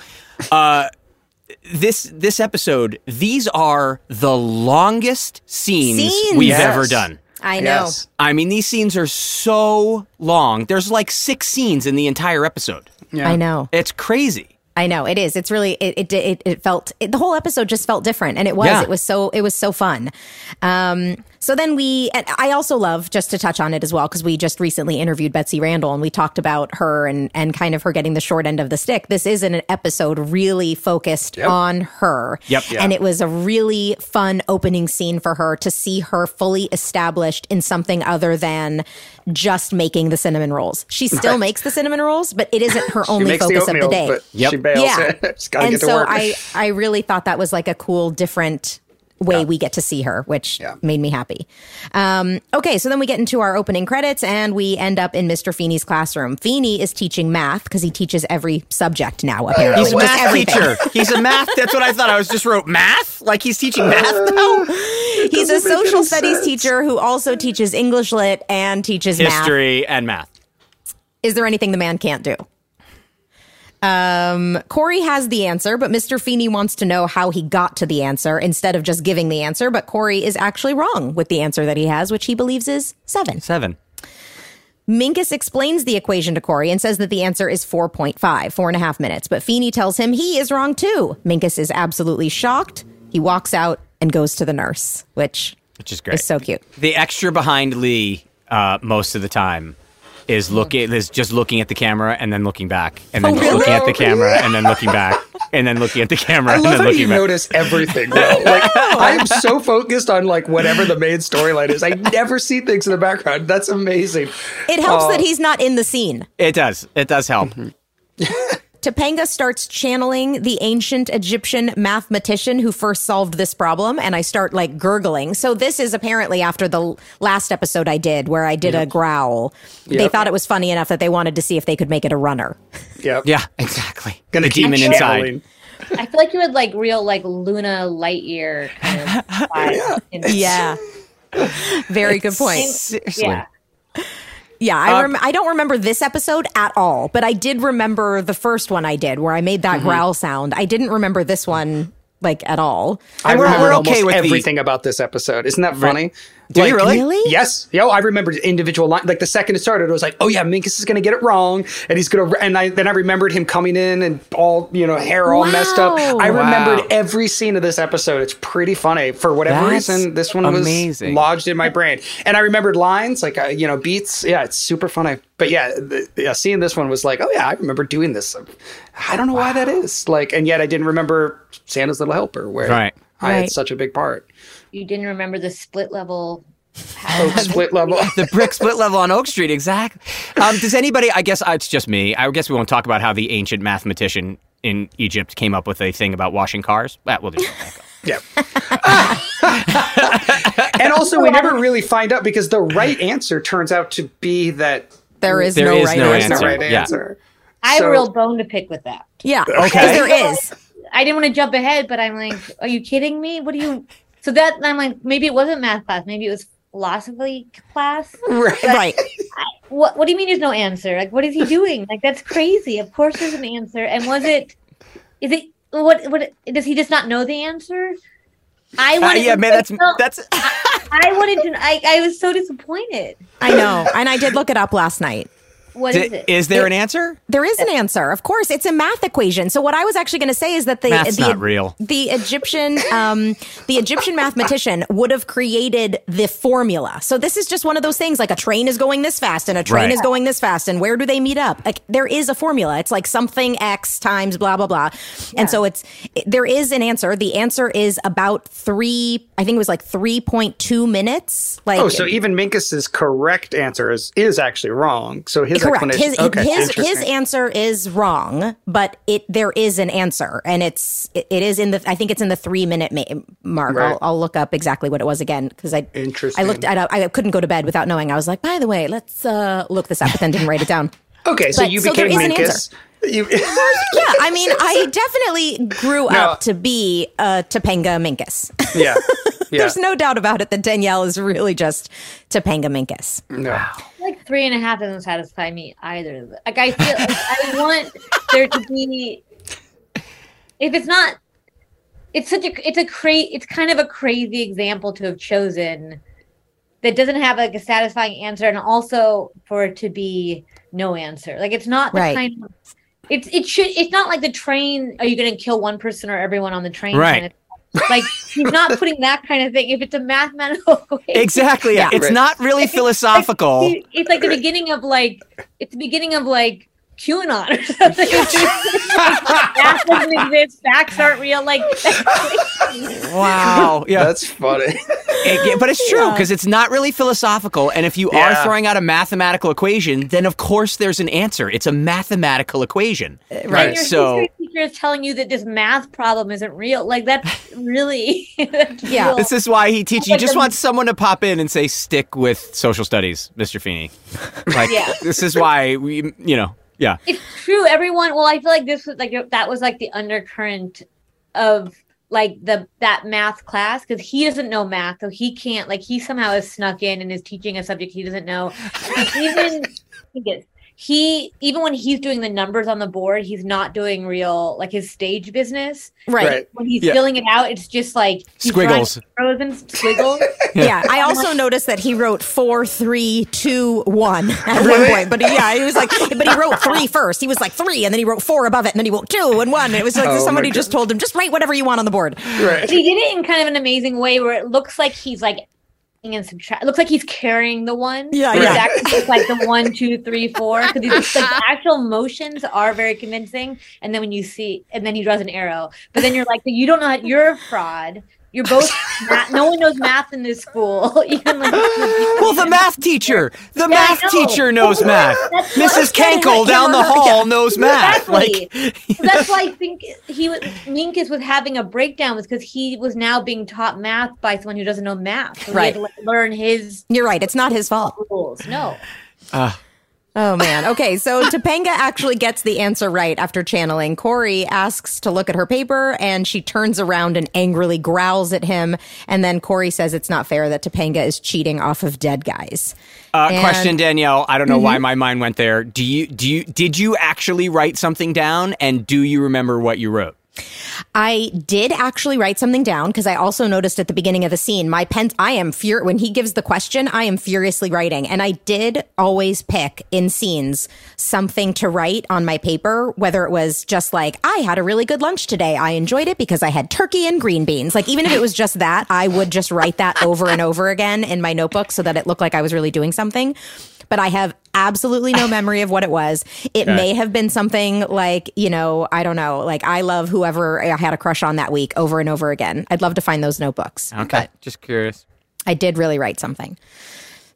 Uh, this this episode, these are the longest scenes, Scenes. we've Yes. ever done. I know. Yes. I mean, these scenes are so long. There's like six scenes in the entire episode. Yeah. I know. It's crazy. I know it is. It's really it. It it, it felt it, the whole episode just felt different, and it was. Yeah. It was so it was so fun. Um, so then we, and I also love just to touch on it as well because we just recently interviewed Betsy Randall and we talked about her and and kind of her getting the short end of the stick. This is an episode really focused on her. Yep. And it was a really fun opening scene for her to see her fully established in something other than just making the cinnamon rolls. She still makes the cinnamon rolls, but it isn't her only makes the focus of the day but Yep. she bails. yeah She's got to and get to so work. i i really thought that was like a cool different way we get to see her which Yeah. made me happy um, okay so then we get into our opening credits and we end up in mr feeny's classroom feeney is teaching math because he teaches every subject now apparently He's a math everything. teacher. He's a math. That's what I thought. I was just wrote math. Like he's teaching math now. he's a social studies sense. teacher who also teaches english lit and teaches math History and math. is there anything the man can't do? Um, Corey has the answer, but Mr. Feeny wants to know how he got to the answer instead of just giving the answer. But Corey is actually wrong with the answer that he has, which he believes is seven. Seven. Minkus explains the equation to Corey and says that the answer is 4.5, four and a half minutes. But Feeny tells him he is wrong too. Minkus is absolutely shocked. He walks out and goes to the nurse, which Which is great. is so cute. the extra behind Lee uh, most of the time is looking is just looking at the camera and then looking back and then Oh, just really? looking at the camera and then looking back and then looking at the camera I and love then how looking you back. notice everything, bro. Like I am so focused on like whatever the main storyline is. I never see things in the background. That's amazing. It helps Oh. that uh, he's not in the scene. It does. It does help. Mm-hmm. Topanga starts channeling the ancient Egyptian mathematician who first solved this problem, and I start like gurgling. So, this is apparently after the last episode I did where I did a growl. They thought it was funny enough that they wanted to see if they could make it a runner. Yeah. Yeah, exactly. Gonna the demon channeling. inside. I feel like you had like real like Luna Lightyear kind of vibe. in this. Yeah. Very good point. Seriously. Yeah. Yeah, I uh, rem- I don't remember this episode at all, but I did remember the first one I did where I made that mm-hmm. growl sound. I didn't remember this one like at all. I we're- remember we're almost okay with the- everything about this episode. Isn't that funny? Do you really? Really? Yes. Yo, I remembered individual line. Like the second it started, it was like, oh yeah, Minkus is gonna get it wrong, and he's gonna. And I then I remembered him coming in and all you know hair all messed up. Wow. I remembered every scene of this episode. It's pretty funny for whatever That's reason. This one amazing. was lodged in my brain, and I remembered lines like uh, you know beats. Yeah, it's super funny. But yeah, the, yeah, seeing this one was like, oh yeah, I remember doing this. I don't know why that is. Like, and yet I didn't remember Santa's Little Helper, where Right. I Right. had such a big part. You didn't remember the split level. Oak split level. the brick split level on Oak Street, exactly. Um, does anybody? I guess uh, it's just me. I guess we won't talk about how the ancient mathematician in Egypt came up with a thing about washing cars. That will do. Yeah. and also, we never really find out because the right answer turns out to be that There is There no is right no there is answer. no answer. right Yeah. answer. I have So- a real bone to pick with that. Yeah, Okay. there is. I didn't want to jump ahead, but I'm like, are you kidding me? What do you? So that I'm like, maybe it wasn't math class, maybe it was philosophy class. Right. Right. What What do you mean? There's no answer? Like, what is he doing? Like, that's crazy. Of course, there's an answer. And was it? Is it? What? What? Does he just not know the answer? I Uh, wanted. yeah, to- man, that's no, that's. I wanted to. I, I was so disappointed. I know. And I did look it up last night. What D- is it? is there an answer? There is an answer. Of course, it's a math equation. So what I was actually going to say is that the Math's the, not real. the Egyptian um, the Egyptian mathematician would have created the formula. So this is just one of those things like a train is going this fast and a train Right. is going this fast and where do they meet up? Like there is a formula. It's like something x times blah blah blah. And so it's there is an answer. The answer is about 3 I think it was like 3.2 minutes. Like Oh, so even Minkus's correct answer is is actually wrong. So his correct explanation. his okay, his his answer is wrong but it there is an answer and it's it, it is in the i think it's in the three minute ma- mark Right. I'll, I'll look up exactly what it was again because i Interesting. i looked at i couldn't go to bed without knowing i was like by the way let's uh look this up but then didn't write it down Okay, so But- you so there became an Minkus. You, yeah i mean i definitely grew No. up to be uh topanga minkus yeah. Yeah. there's no doubt about it that danielle is really just topanga minkus no. Like three and a half doesn't satisfy me either. Like I feel like I want there to be if it's not it's such a it's a cra- it's kind of a crazy example to have chosen that doesn't have like a satisfying answer and also for it to be no answer. Like it's not the Right. kind of It's it should it's not like the train. Are you going to kill one person or everyone on the train? Right. Kind of like he's not putting that kind of thing. If it's a mathematical equation, Exactly. Yeah. It's Right. not really philosophical. He- it's like the beginning of like it's the beginning of like QAnon or something. Math doesn't exist. Facts aren't real. Like wow. Yeah. That's funny. It- but it's true because it's not really philosophical. And if you are throwing out a mathematical equation, then of course there's an answer. It's a mathematical equation. Uh, and Right. your So teacher is telling you that this math problem isn't real. Like that's really that's Yeah. real. this is why he teaches. He Like just the- wants someone to pop in and say, "Stick with social studies, Mr. Feeny." Like Yeah. this is why we, you know, yeah. it's true. Everyone. Well, I feel like this was like that was like the undercurrent of like the that math class because he doesn't know math, so he can't like he somehow has snuck in and is teaching a subject he doesn't know. And even he gets he even when he's doing the numbers on the board, he's not doing real like his stage business. Right. Right. When he's Yeah. filling it out, it's just like he's drawing Squiggles. arrows and squiggles. Yeah. I also noticed that he wrote four, three, two, one at one point. But yeah, he was like, but he wrote three first. He was like three, and then he wrote four above it, and then he wrote two and one. It was like Oh, somebody just told him, just write whatever you want on the board. right. he did it in kind of an amazing way where it looks like he's like adding and subtract. It looks like he's carrying the one. Yeah, yeah. It's actually like the one, two, three, four. Because like the actual motions are very convincing. And then when you see, and then he draws an arrow. But then you're like, you don't know you're a fraud. You're both. math. No one knows math in this school. Even like. Well, the math teacher, the Yeah, math know. teacher knows math. That's Mrs. Kenkel down the yeah. hall knows math. Exactly. Like, that's why I think he was Minkus was having a breakdown was because he was now being taught math by someone who doesn't know math. So Right. he had to learn his You're right. It's not his fault. rules. No. Ah. Oh man. Okay, so Topanga actually gets the answer right after channeling. Corey asks to look at her paper and she turns around and angrily growls at him. And then Corey says it's not fair that Topanga is cheating off of dead guys. uh, And- question, Danielle. I don't know why my mind went there. Do you do you did you actually write something down, and do you remember what you wrote? I did actually write something down because I also noticed at the beginning of the scene, my pen, I am fur when he gives the question, I am furiously writing. And I did always pick in scenes something to write on my paper, whether it was just like, I had a really good lunch today. I enjoyed it because I had turkey and green beans. Like, even if it was just that, I would just write that over and over again in my notebook so that it looked like I was really doing something. But I have absolutely no memory of what it was. It may have been something like, you know, I don't know, like I love whoever I had a crush on that week over and over again. I'd love to find those notebooks. Okay, just curious. I did really write something.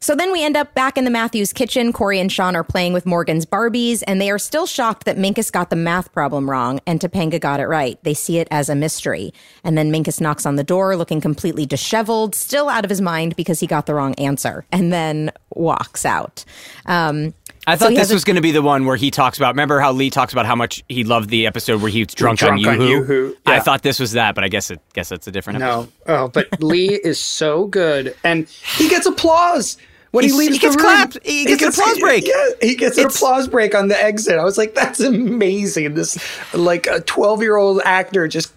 So then we end up back in the Matthews kitchen. Corey and Sean are playing with Morgan's Barbies, and they are still shocked that Minkus got the math problem wrong and Topanga got it right. They see it as a mystery. And then Minkus knocks on the door, looking completely disheveled, still out of his mind because he got the wrong answer, and then walks out. Um, I thought he this has a- was going to be the one where he talks about. Remember how Lee talks about how much he loved the episode where he was drunk, Drunk on on YooHoo. Yoo-Hoo, I thought this was that, but I guess it guess it's a different episode. No. Oh, but Lee is so good, and he gets applause when he He's- leaves he gets the room. clapped. He gets an applause break. Yeah, he gets an It's- applause break on the exit. I was like, "That's amazing!" This like a twelve-year-old actor just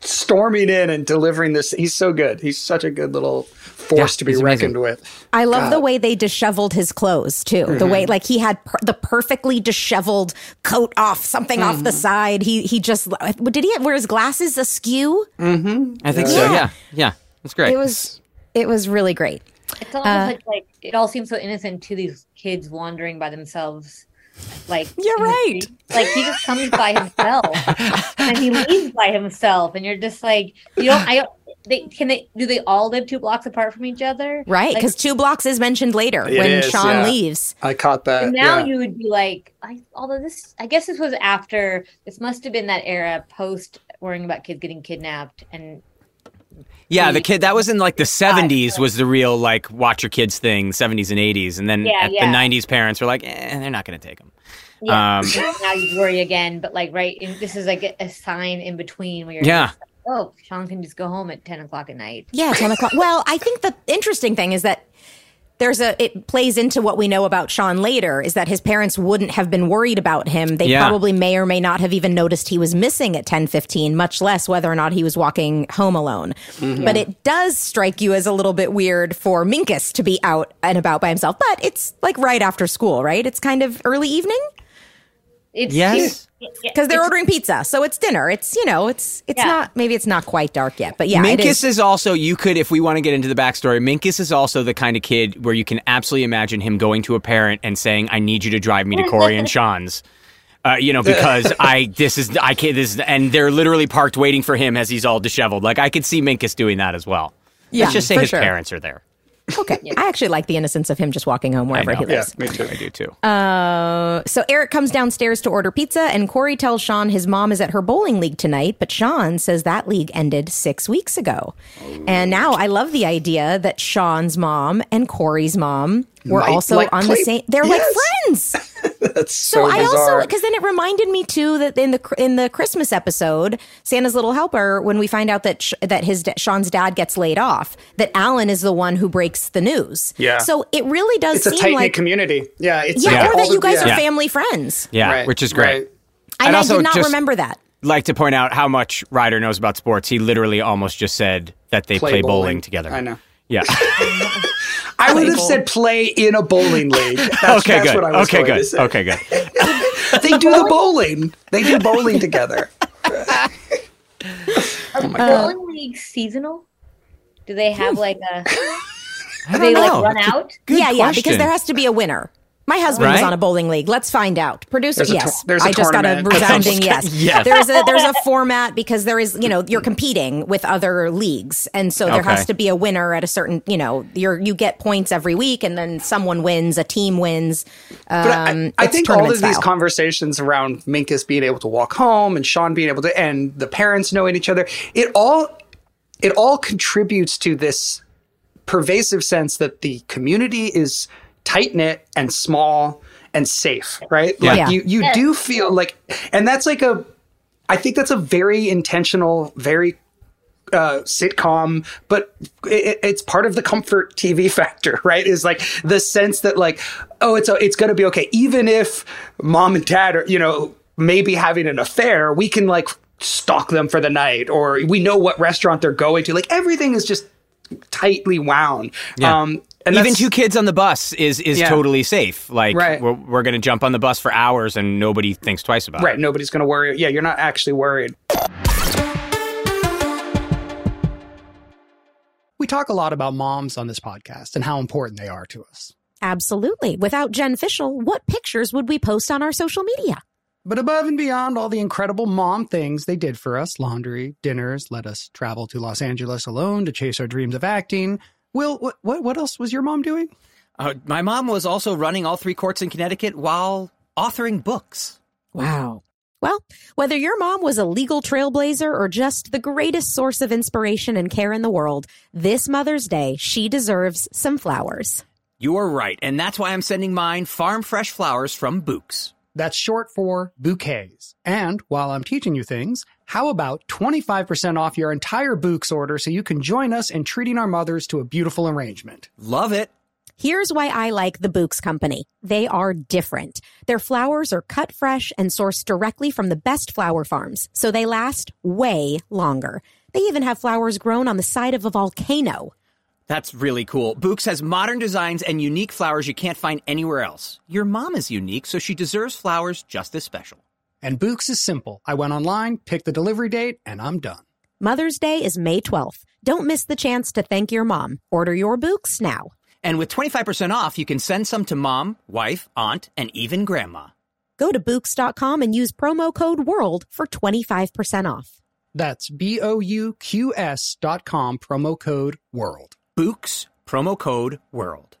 storming in and delivering this. He's so good. He's such a good little force Yeah, to be he's amazing. reckoned with. I love the way they disheveled his clothes too. The way mm-hmm. like he had per- the perfectly disheveled coat off, something off the mm-hmm. side. He he just did he wear his glasses askew? Mm-hmm. I think so. Yeah. Yeah, yeah, that's great. It was it was really great. It's almost uh, like, like it all seems so innocent to these kids wandering by themselves. Like You're right. Like he just comes by himself and he leaves by himself, and you're just like you don't. I don't. They can they do they all live two blocks apart from each other? Right, Like, because two blocks is mentioned later It when is, Sean yeah. leaves. I caught that. And now yeah. you would be like, I, although this, I guess this was after, this must have been that era post worrying about kids getting kidnapped. And yeah, the kid that was in like the seventies was the real like watch your kids thing, seventies and eighties, and then Yeah, at yeah. the nineties, parents were like, eh, they're not going to take them. yeah, Um, now you worry again. But like, right, and this is like a, a sign in between where you're Yeah. like, oh, Sean can just go home at 10 o'clock at night. Yeah, ten o'clock. well, I think the interesting thing is that there's a it plays into what we know about Sean later is that his parents wouldn't have been worried about him. They Yeah. probably may or may not have even noticed he was missing at 10:15, much less whether or not he was walking home alone. Mm-hmm. But it does strike you as a little bit weird for Minkus to be out and about by himself, but it's like right after school, right? It's kind of early evening. It's Yes. it's- because they're ordering pizza, so it's dinner. It's you know, it's it's Yeah. not maybe it's not quite dark yet, but yeah, it Minkus is. is. also you could if we want to get into the backstory. Minkus is also the kind of kid where you can absolutely imagine him going to a parent and saying, "I need you to drive me to Corey and Sean's." Uh, you know, because I this is I can't this is, and they're literally parked waiting for him as he's all disheveled. Like I could see Minkus doing that as well. Yeah, Let's just say his sure. parents are there. Okay, I actually like the innocence of him just walking home wherever he he Yeah, lives. me too. I do too. Uh, so Eric comes downstairs to order pizza, and Corey tells Sean his mom is at her bowling league tonight, but Sean says that league ended six weeks ago. And now I love the idea that Sean's mom and Corey's mom were Might, also like, on play- the same. They're Yes. like friends. That's So, so, I also because then it reminded me too that in the in the Christmas episode, Santa's Little Helper, when we find out that Sh- that his Sean's dad gets laid off, that Alan is the one who breaks the news. Yeah. So it really does it's a seem tight knit like community. Yeah, it's yeah, like or that you guys yeah. are family friends. Yeah, Right, which is great. right. And I'd I also did not remember that. Like to point out how much Rider knows about sports. He literally almost just said that they play, Play bowling. bowling. together. I know. Yeah. I would have said play in a bowling league. That's, okay, that's good. What I was Okay, going to good. say. Okay, good. They do the bowling. They do bowling together. Are oh bowling leagues seasonal? Do they have like a? I Do they don't like run out? Good yeah, yeah, because there has to be a winner. My husband was on a bowling league. Let's find out. Producer, There's a yes. tor- there's a I just got a tournament. That sounds resounding yes. Yes. There's a there's a format because there is you know you're competing with other leagues, and so there Okay. has to be a winner at a certain you know you're you get points every week, and then someone wins, a team wins. Um, But I, I think all of tournament these conversations around Minkus being able to walk home and Sean being able to, and the parents knowing each other, it all, it all contributes to this pervasive sense that the community is tight knit and small and safe, right? Like Yeah. you, you do feel like, and that's like a, I think that's a very intentional, very uh, sitcom, but it, it's part of the comfort TV factor, right? Is like the sense that like, oh, it's a, it's going to be okay, even if mom and dad are, you know, maybe having an affair, we can like stalk them for the night, or we know what restaurant they're going to. Like everything is just tightly wound. Yeah. Um, and Even two kids on the bus is is Yeah. totally safe. Like Right. we're, we're going to jump on the bus for hours and nobody thinks twice about right, it. Right, nobody's going to worry. Yeah, you're not actually worried. We talk a lot about moms on this podcast and how important they are to us. Absolutely. Without Jen Fishel, what pictures would we post on our social media? But above and beyond all the incredible mom things they did for us laundry, dinners, let us travel to Los Angeles alone to chase our dreams of acting. Will, what, what, what else was your mom doing? Uh, my mom was also running all three courts in Connecticut while authoring books. Wow. Well, whether your mom was a legal trailblazer or just the greatest source of inspiration and care in the world, this Mother's Day, she deserves some flowers. You are right, and that's why I'm sending mine farm fresh flowers from Bouqs. That's short for bouquets. And while I'm teaching you things, how about 25% off your entire Bouqs order so you can join us in treating our mothers to a beautiful arrangement? Love it. Here's why I like the Bouqs Company. They are different. Their flowers are cut fresh and sourced directly from the best flower farms, so they last way longer. They even have flowers grown on the side of a volcano. That's really cool. Bouqs has modern designs and unique flowers you can't find anywhere else. Your mom is unique, so she deserves flowers just as special. And Bouqs is simple. I went online, picked the delivery date, and I'm done. Mother's Day is May 12th. Don't miss the chance to thank your mom. Order your Bouqs now. And with 25% off, you can send some to mom, wife, aunt, and even grandma. Go to Bouqs.com and use promo code WORLD for 25% off. That's B O U Q S dot com, promo code WORLD. Bouqs, promo code WORLD.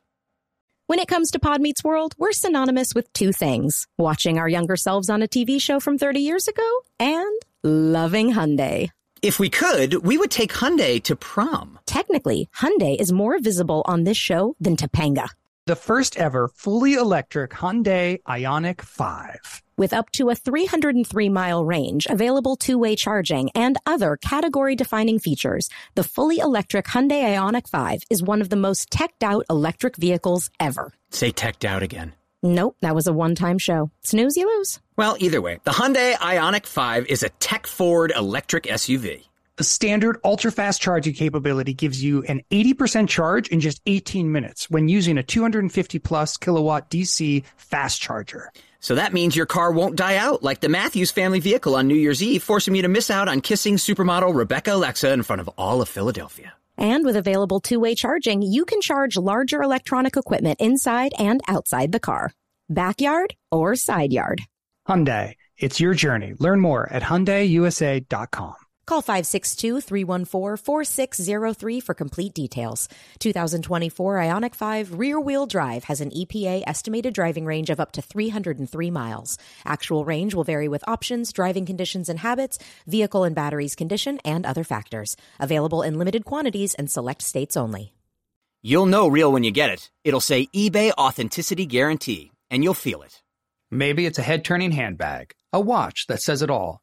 When it comes to Pod Meets World, we're synonymous with two things watching our younger selves on a TV show from 30 years ago and loving Hyundai. If we could, we would take Hyundai to prom. Technically, Hyundai is more visible on this show than Topanga. The first ever fully electric Hyundai Ioniq 5. With up to a 303 mile range, available two way charging, and other category defining features, the fully electric Hyundai Ioniq 5 is one of the most teched out electric vehicles ever. Say teched out again. Nope, that was a one time show. Snooze, you lose. Well, either way, the Hyundai Ioniq 5 is a tech forward electric SUV. The standard ultra fast charging capability gives you an 80% charge in just 18 minutes when using a 250 plus kilowatt DC fast charger. So that means your car won't die out like the Matthews family vehicle on New Year's Eve, forcing you to miss out on kissing supermodel Rebecca Alexa in front of all of Philadelphia. And with available two way charging, you can charge larger electronic equipment inside and outside the car. Backyard or side yard. Hyundai. It's your journey. Learn more at HyundaiUSA.com. Call 562-314-4603 for complete details. 2024 Ioniq 5 rear-wheel drive has an EPA estimated driving range of up to 303 miles. Actual range will vary with options, driving conditions and habits, vehicle and batteries condition, and other factors. Available in limited quantities and select states only. You'll know real when you get it. It'll say eBay Authenticity Guarantee, and you'll feel it. Maybe it's a head-turning handbag, a watch that says it all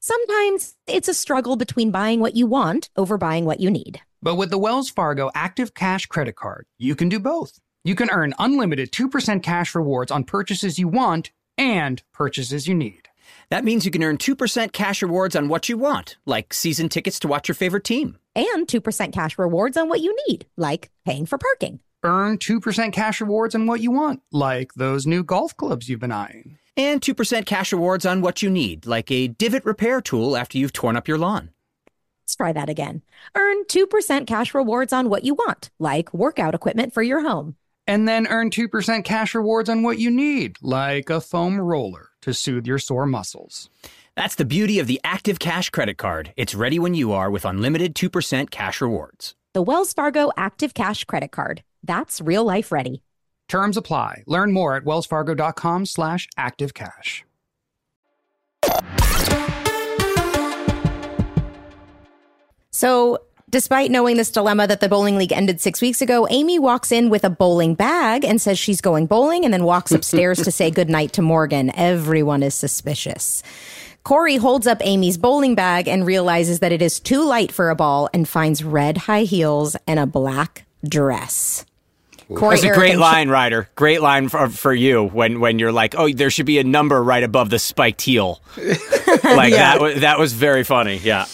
Sometimes it's a struggle between buying what you want over buying what you need. But with the Wells Fargo Active Cash Credit Card, you can do both. You can earn unlimited 2% cash rewards on purchases you want and purchases you need. That means you can earn 2% cash rewards on what you want, like season tickets to watch your favorite team. And 2% cash rewards on what you need, like paying for parking. Earn 2% cash rewards on what you want, like those new golf clubs you've been eyeing. And 2% cash rewards on what you need, like a divot repair tool after you've torn up your lawn. Let's try that again. Earn 2% cash rewards on what you want, like workout equipment for your home. And then earn 2% cash rewards on what you need, like a foam roller to soothe your sore muscles. That's the beauty of the Active Cash credit card. It's ready when you are with unlimited 2% cash rewards. The Wells Fargo Active Cash credit card. That's real life ready. Terms apply. Learn more at wellsfargo.com slash activecash. So, despite knowing this dilemma that the bowling league ended six weeks ago, Amy walks in with a bowling bag and says she's going bowling and then walks upstairs to say goodnight to Morgan. Everyone is suspicious. Corey holds up Amy's bowling bag and realizes that it is too light for a ball and finds red high heels and a black dress. Corey That's a great line, Rider. Great line for, for you when, when you're like, oh, there should be a number right above the spiked heel. like yeah. that, that was very funny. Yeah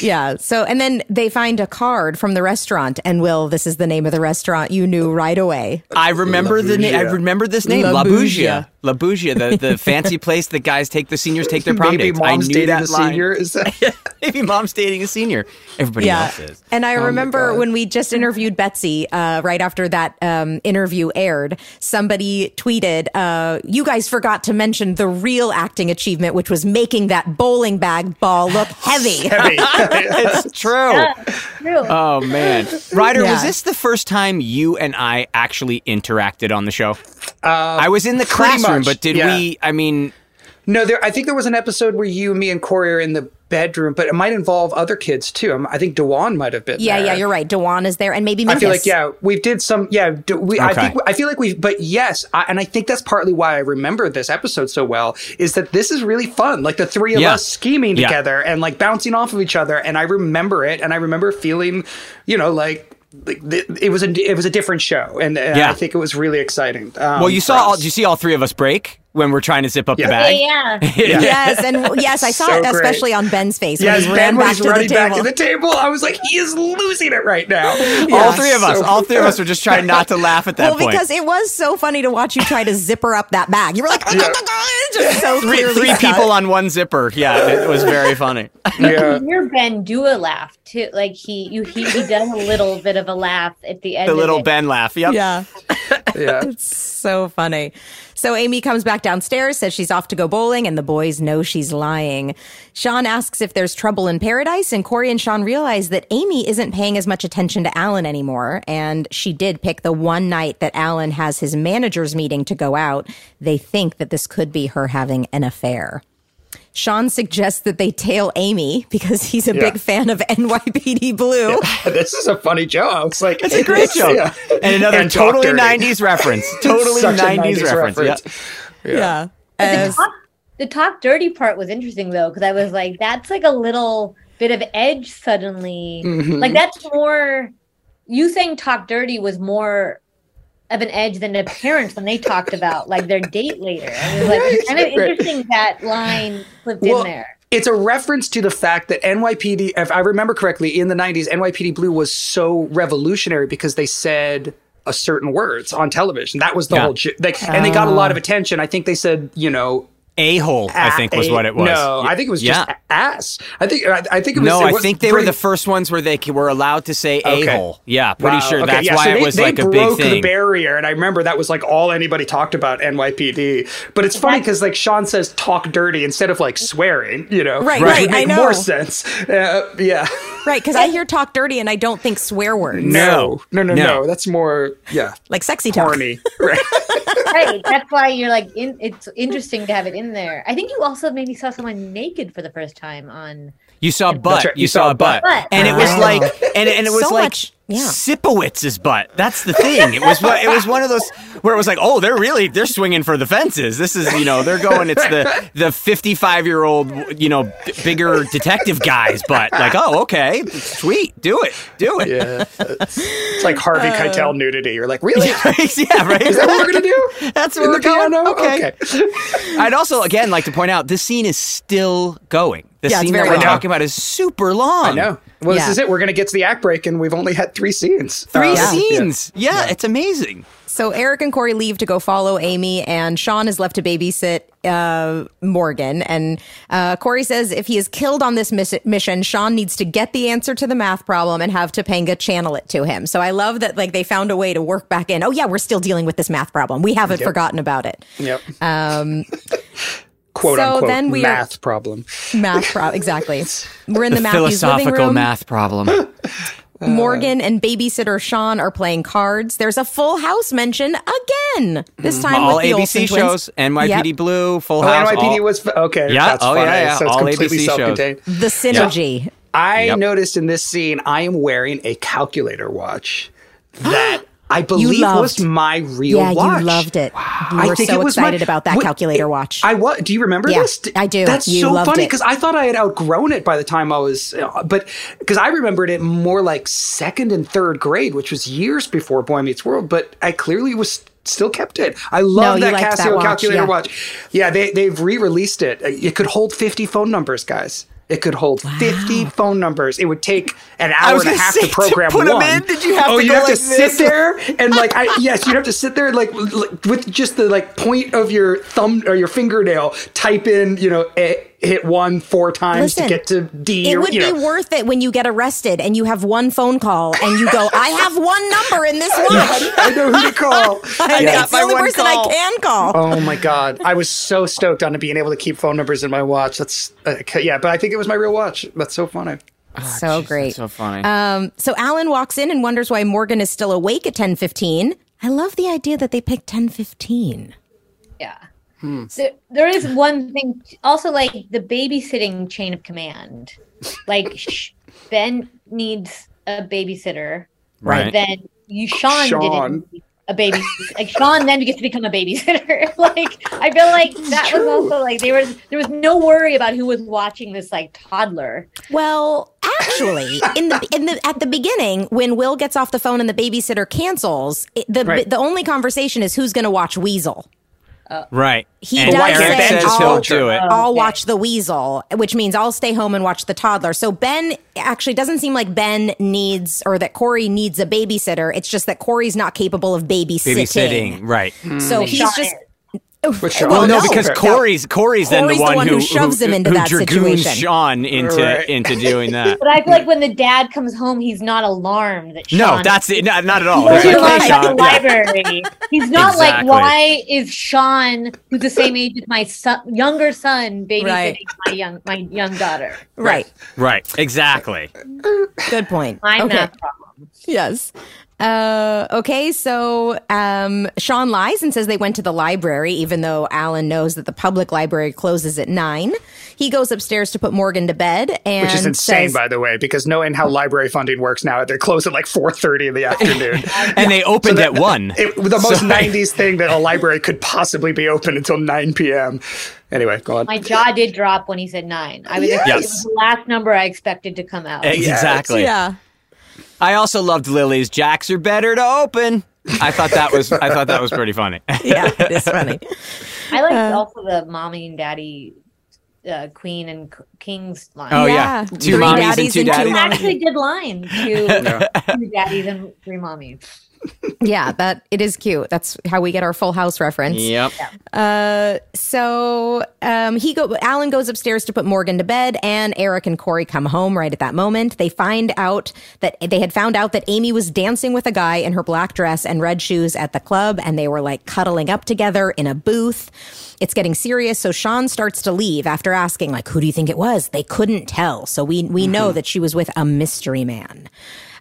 yeah. So, and then they find a card from the restaurant, and Will, this is the name of the restaurant you knew right away. I remember the name. I remember this name, La, La Bougia. La Bougia, the, the fancy place that guys take the seniors take their prom Maybe dates. Mom's I knew dating that a senior. Is that- Maybe mom's dating a senior. Everybody yeah. else is. And I oh remember when we just interviewed Betsy, uh, right after that um, interview aired, somebody tweeted, uh, "You guys forgot to mention the real acting achievement, which was making that bowling bag ball look heavy." heavy. it's true. Yeah, true. Oh man, Rider, yeah. was this the first time you and I actually interacted on the show? Uh, I was in the classroom, much, but did yeah. we? I mean, no. There, I think there was an episode where you, me, and Corey are in the bedroom, but it might involve other kids too. I think Dewan might have been. Yeah, there. yeah, you're right. Dewan is there, and maybe Minkus. I feel like yeah, we did some. Yeah, we. Okay. I think I feel like we. But yes, I, and I think that's partly why I remember this episode so well is that this is really fun. Like the three of yeah. us scheming yeah. together and like bouncing off of each other, and I remember it, and I remember feeling, you know, like like it was a it was a different show, and yeah. I think it was really exciting. Um, well, you saw all. Did you see all three of us break? When we're trying to zip up yeah. the bag. Yeah, yeah. yes, and yes, I saw so it especially great. on Ben's face when yes, he ran ben back, to running the back to the table. I was like, he is losing it right now. Yeah, all three of us, so all three of us were just trying not to laugh at that well, point. because it was so funny to watch you try to zipper up that bag. You were like, just so three, three people on one zipper. Yeah, it was very funny. Yeah, hear Ben do a laugh too. Like he, you, he, he does a little bit of a laugh at the end. The little Ben laugh. Yep. Yeah, yeah, it's so funny. So Amy comes back downstairs, says she's off to go bowling, and the boys know she's lying. Sean asks if there's trouble in paradise, and Corey and Sean realize that Amy isn't paying as much attention to Alan anymore. And she did pick the one night that Alan has his manager's meeting to go out. They think that this could be her having an affair. Sean suggests that they tail Amy because he's a yeah. big fan of NYPD Blue. Yeah. This is a funny joke. I was like, it's a great joke. Yeah. And another and totally 90s reference. Totally 90s, 90s, reference. reference. Yeah. yeah. The, talk, the talk dirty part was interesting though, because I was like, that's like a little bit of edge suddenly. Mm-hmm. Like that's more you saying talk dirty was more of an edge than the parents when they talked about like their date later. I was like, kind of interesting that line slipped well, in there. It's a reference to the fact that NYPD, if I remember correctly, in the 90s, NYPD Blue was so revolutionary because they said a certain words on television. That was the yeah. whole, like, and they got a lot of ah. attention. I think they said, you know, a hole, I think was what it was. No, I think it was just yeah. ass. I think I, I think it was. No, it was I think they pretty... were the first ones where they were allowed to say a hole. Yeah, pretty wow. sure okay, that's yeah, why so they, it was like a big thing. the barrier, and I remember that was like all anybody talked about NYPD. But it's funny because like Sean says, talk dirty instead of like swearing. You know, right? Right. Would make I know. more sense. Uh, yeah. Right, because I hear talk dirty and I don't think swear words. No, no, no, no. no. That's more yeah, like sexy talk. Horny. Right. right. That's why you're like, in, it's interesting to have it in there. I think you also maybe saw someone naked for the first time on. You saw butt. Right. You, you, saw, a butt. butt. and it was like, and, and it was so like much, yeah. Sipowitz's butt. That's the thing. It was what it was one of those where it was like, oh, they're really they're swinging for the fences. This is you know they're going. It's the the fifty five year old you know b- bigger detective guy's butt. Like, oh, okay, sweet, do it, do it. Yeah, it's, it's like Harvey uh, Keitel nudity. You're like, really? yeah, right. Is that what we're gonna do? That's what In we're going. Okay. okay. I'd also again like to point out this scene is still going. The yeah, scene that we're long. talking about is super long. I know. Well, yeah. this is it. We're going to get to the act break, and we've only had three scenes. Three uh, scenes. Yeah. yeah. it's amazing. So Eric and Corey leave to go follow Amy, and Sean is left to babysit uh, Morgan. And uh, Cory says if he is killed on this miss- mission, Sean needs to get the answer to the math problem and have Topanga channel it to him. So I love that like they found a way to work back in. Oh yeah, we're still dealing with this math problem. We haven't yep. forgotten about it. Yep. Um, quote so unquote then we math are, problem. Math problem, exactly. We're in the, the philosophical living room. math problem. Morgan and babysitter Sean are playing cards. There's a Full House mention again. This mm-hmm. time all with the ABC Olsen shows, twins. NYPD yep. Blue, Full oh, House. NYPD all, was okay. Yeah, that's oh funny. yeah, yeah. So it's all completely ABC self-contained. shows. The synergy. Yep. I yep. noticed in this scene, I am wearing a calculator watch that I believe was my real yeah, watch. you loved it. Wow. You were I think so it was excited my, about that calculator watch. I was. Do you remember yeah, this? I do. That's you so funny because I thought I had outgrown it by the time I was, uh, but because I remembered it more like second and third grade, which was years before Boy Meets World. But I clearly was still kept it. I love no, that Casio that watch, calculator yeah. watch. Yeah, they they've re-released it. It could hold 50 phone numbers, guys. It could hold wow. 50 phone numbers. It would take an hour and a half to program to put one. Them in? Did you have oh, to you have like to sit there and like I, yes, you'd have to sit there like, like, with just the like point of your thumb or your fingernail type in, you know, a, hit one four times Listen, to get to D. It or, would be know. worth it when you get arrested and you have one phone call and you go, I have one number in this watch. I know who to call. I yeah. the only person call. I can call. Oh my god, I was so stoked on to being able to keep phone numbers in my watch. That's uh, yeah, but I think it was my real watch. That's so funny. Oh, so geez, great. So funny. Um, so Alan walks in and wonders why Morgan is still awake at 10:15. I love the idea that they picked 10:15. Yeah. Hmm. There, there is one thing, also like the babysitting chain of command. Like Ben needs a babysitter, right? Then you Sean, Sean. didn't a baby. like Sean then gets to become a babysitter. like I feel like that was also like there was there was no worry about who was watching this like toddler. Well, actually, in the in the at the beginning when Will gets off the phone and the babysitter cancels, it, the right. the only conversation is who's going to watch Weasel. Uh, right. He and does Eric say, says I'll, he'll do it. I'll watch the weasel, which means I'll stay home and watch the toddler. So Ben actually doesn't seem like Ben needs or that Corey needs a babysitter. It's just that Corey's not capable of babysitting. Babysitting, right. So mm. he's just With Sean. Well, no, no, because no. Corey's Corey's, then Corey's the the one, one who, who shoves him into who that dragoons situation. Sean into Right. into doing that. But I feel like when the dad comes home, he's not alarmed that Sean No, that's it. Not, not at all. He's They're like, hey, at the library. He's not like, why is Sean, who's the same age as my son, younger son, babysitting Right. my young my young daughter? Right. Right. Exactly. Good point. I'm okay. not problem. Yes. Uh, okay, so um, Sean lies and says they went to the library, even though Alan knows that the public library closes at nine. He goes upstairs to put Morgan to bed, and Which is insane, says, by the way, because knowing how library funding works now, they close at like 4.30 in the afternoon. And they opened at one. It, the most So- 90s thing that a library could possibly be open until 9 p.m. Anyway, go on. My jaw did drop when he said nine. I was Yes. it was the last number I expected to come out. Exactly. "Yeah, I also loved Lily's Jacks are better to open. I thought that was I thought that was pretty funny. yeah, it's funny." I like Uh, also the mommy and daddy, uh, queen and c- king's line. Oh yeah, Yeah. two Three mommies and daddies and two daddies. mommies. Actually, good line. Two, two daddies and three mommies. Yeah, that it is cute. That's how we get our Full House reference. Yep. Uh, so um, he go. Alan goes upstairs to put Morgan to bed, and Eric and Corey come home right at that moment. They find out that they had found out that Amy was dancing with a guy in her black dress and red shoes at the club, and they were like cuddling up together in a booth. It's getting serious, so Sean starts to leave after asking, like, "Who do you think it was?" They couldn't tell, so we we know that she was with a mystery man.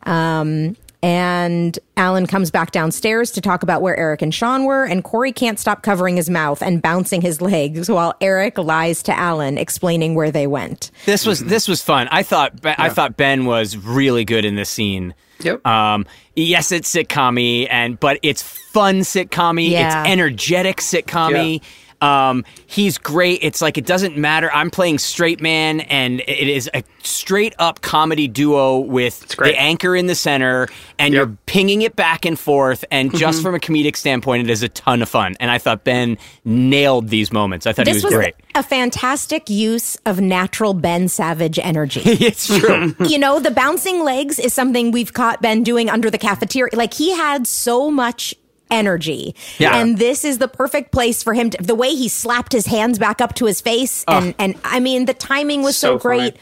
Um, and Alan comes back downstairs to talk about where Eric and Sean were, and Corey can't stop covering his mouth and bouncing his legs while Eric lies to Alan, explaining where they went. This was this was fun. I thought I thought Ben was really good in this scene. Yep. Um, yes, it's sitcom and but it's fun sitcom Yeah. It's energetic sitcom Um, he's great. It's like it doesn't matter. I'm playing straight man, and it is a straight up comedy duo with the anchor in the center, and Yep. you're pinging it back and forth. And just from a comedic standpoint, it is a ton of fun. And I thought Ben nailed these moments. I thought This he was was great. a fantastic use of natural Ben Savage energy. it's true. you know, the bouncing legs is something we've caught Ben doing under the cafeteria. Like he had so much energy. Yeah. And this is the perfect place for him to, the way he slapped his hands back up to his face and and I mean the timing was so, So funny. great.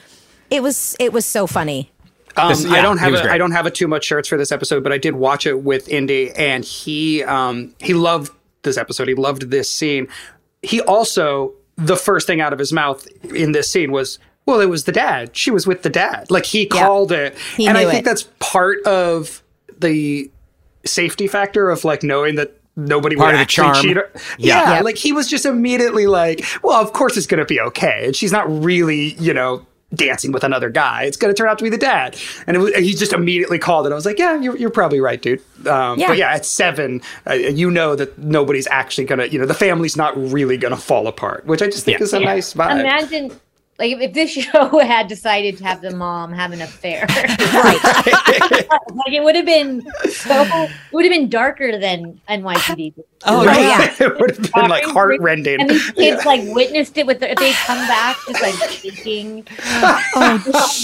It was it was so funny. Um, This- I don't have was a, great. I don't have a too much shirts for this episode, but I did watch it with Indy, and he um, he loved this episode. He loved this scene. He also the first thing out of his mouth in this scene was, "Well, it was the dad. She was with the dad." Like he called it, He and I think it. that's part of the safety factor of like knowing that nobody Part would of the charm. cheat her. Yeah. Yeah, like he was just immediately like, "Well, of course it's going to be okay," and she's not really, you know. Dancing with another guy, it's going to turn out to be the dad, and, it was, and he just immediately called it. I was like, "Yeah, you're, you're probably right, dude." Um, Yeah. But yeah, at seven, uh, you know that nobody's actually going to, you know, the family's not really going to fall apart, which I just think Yeah. is a nice vibe. Imagine, like, if, if this show had decided to have the mom have an affair, like it would have been so, it would have been darker than NYPD. Oh, Right, yeah. it would have been like heartrending. And these kids like witnessed it with their, if they come back just like shaking. Oh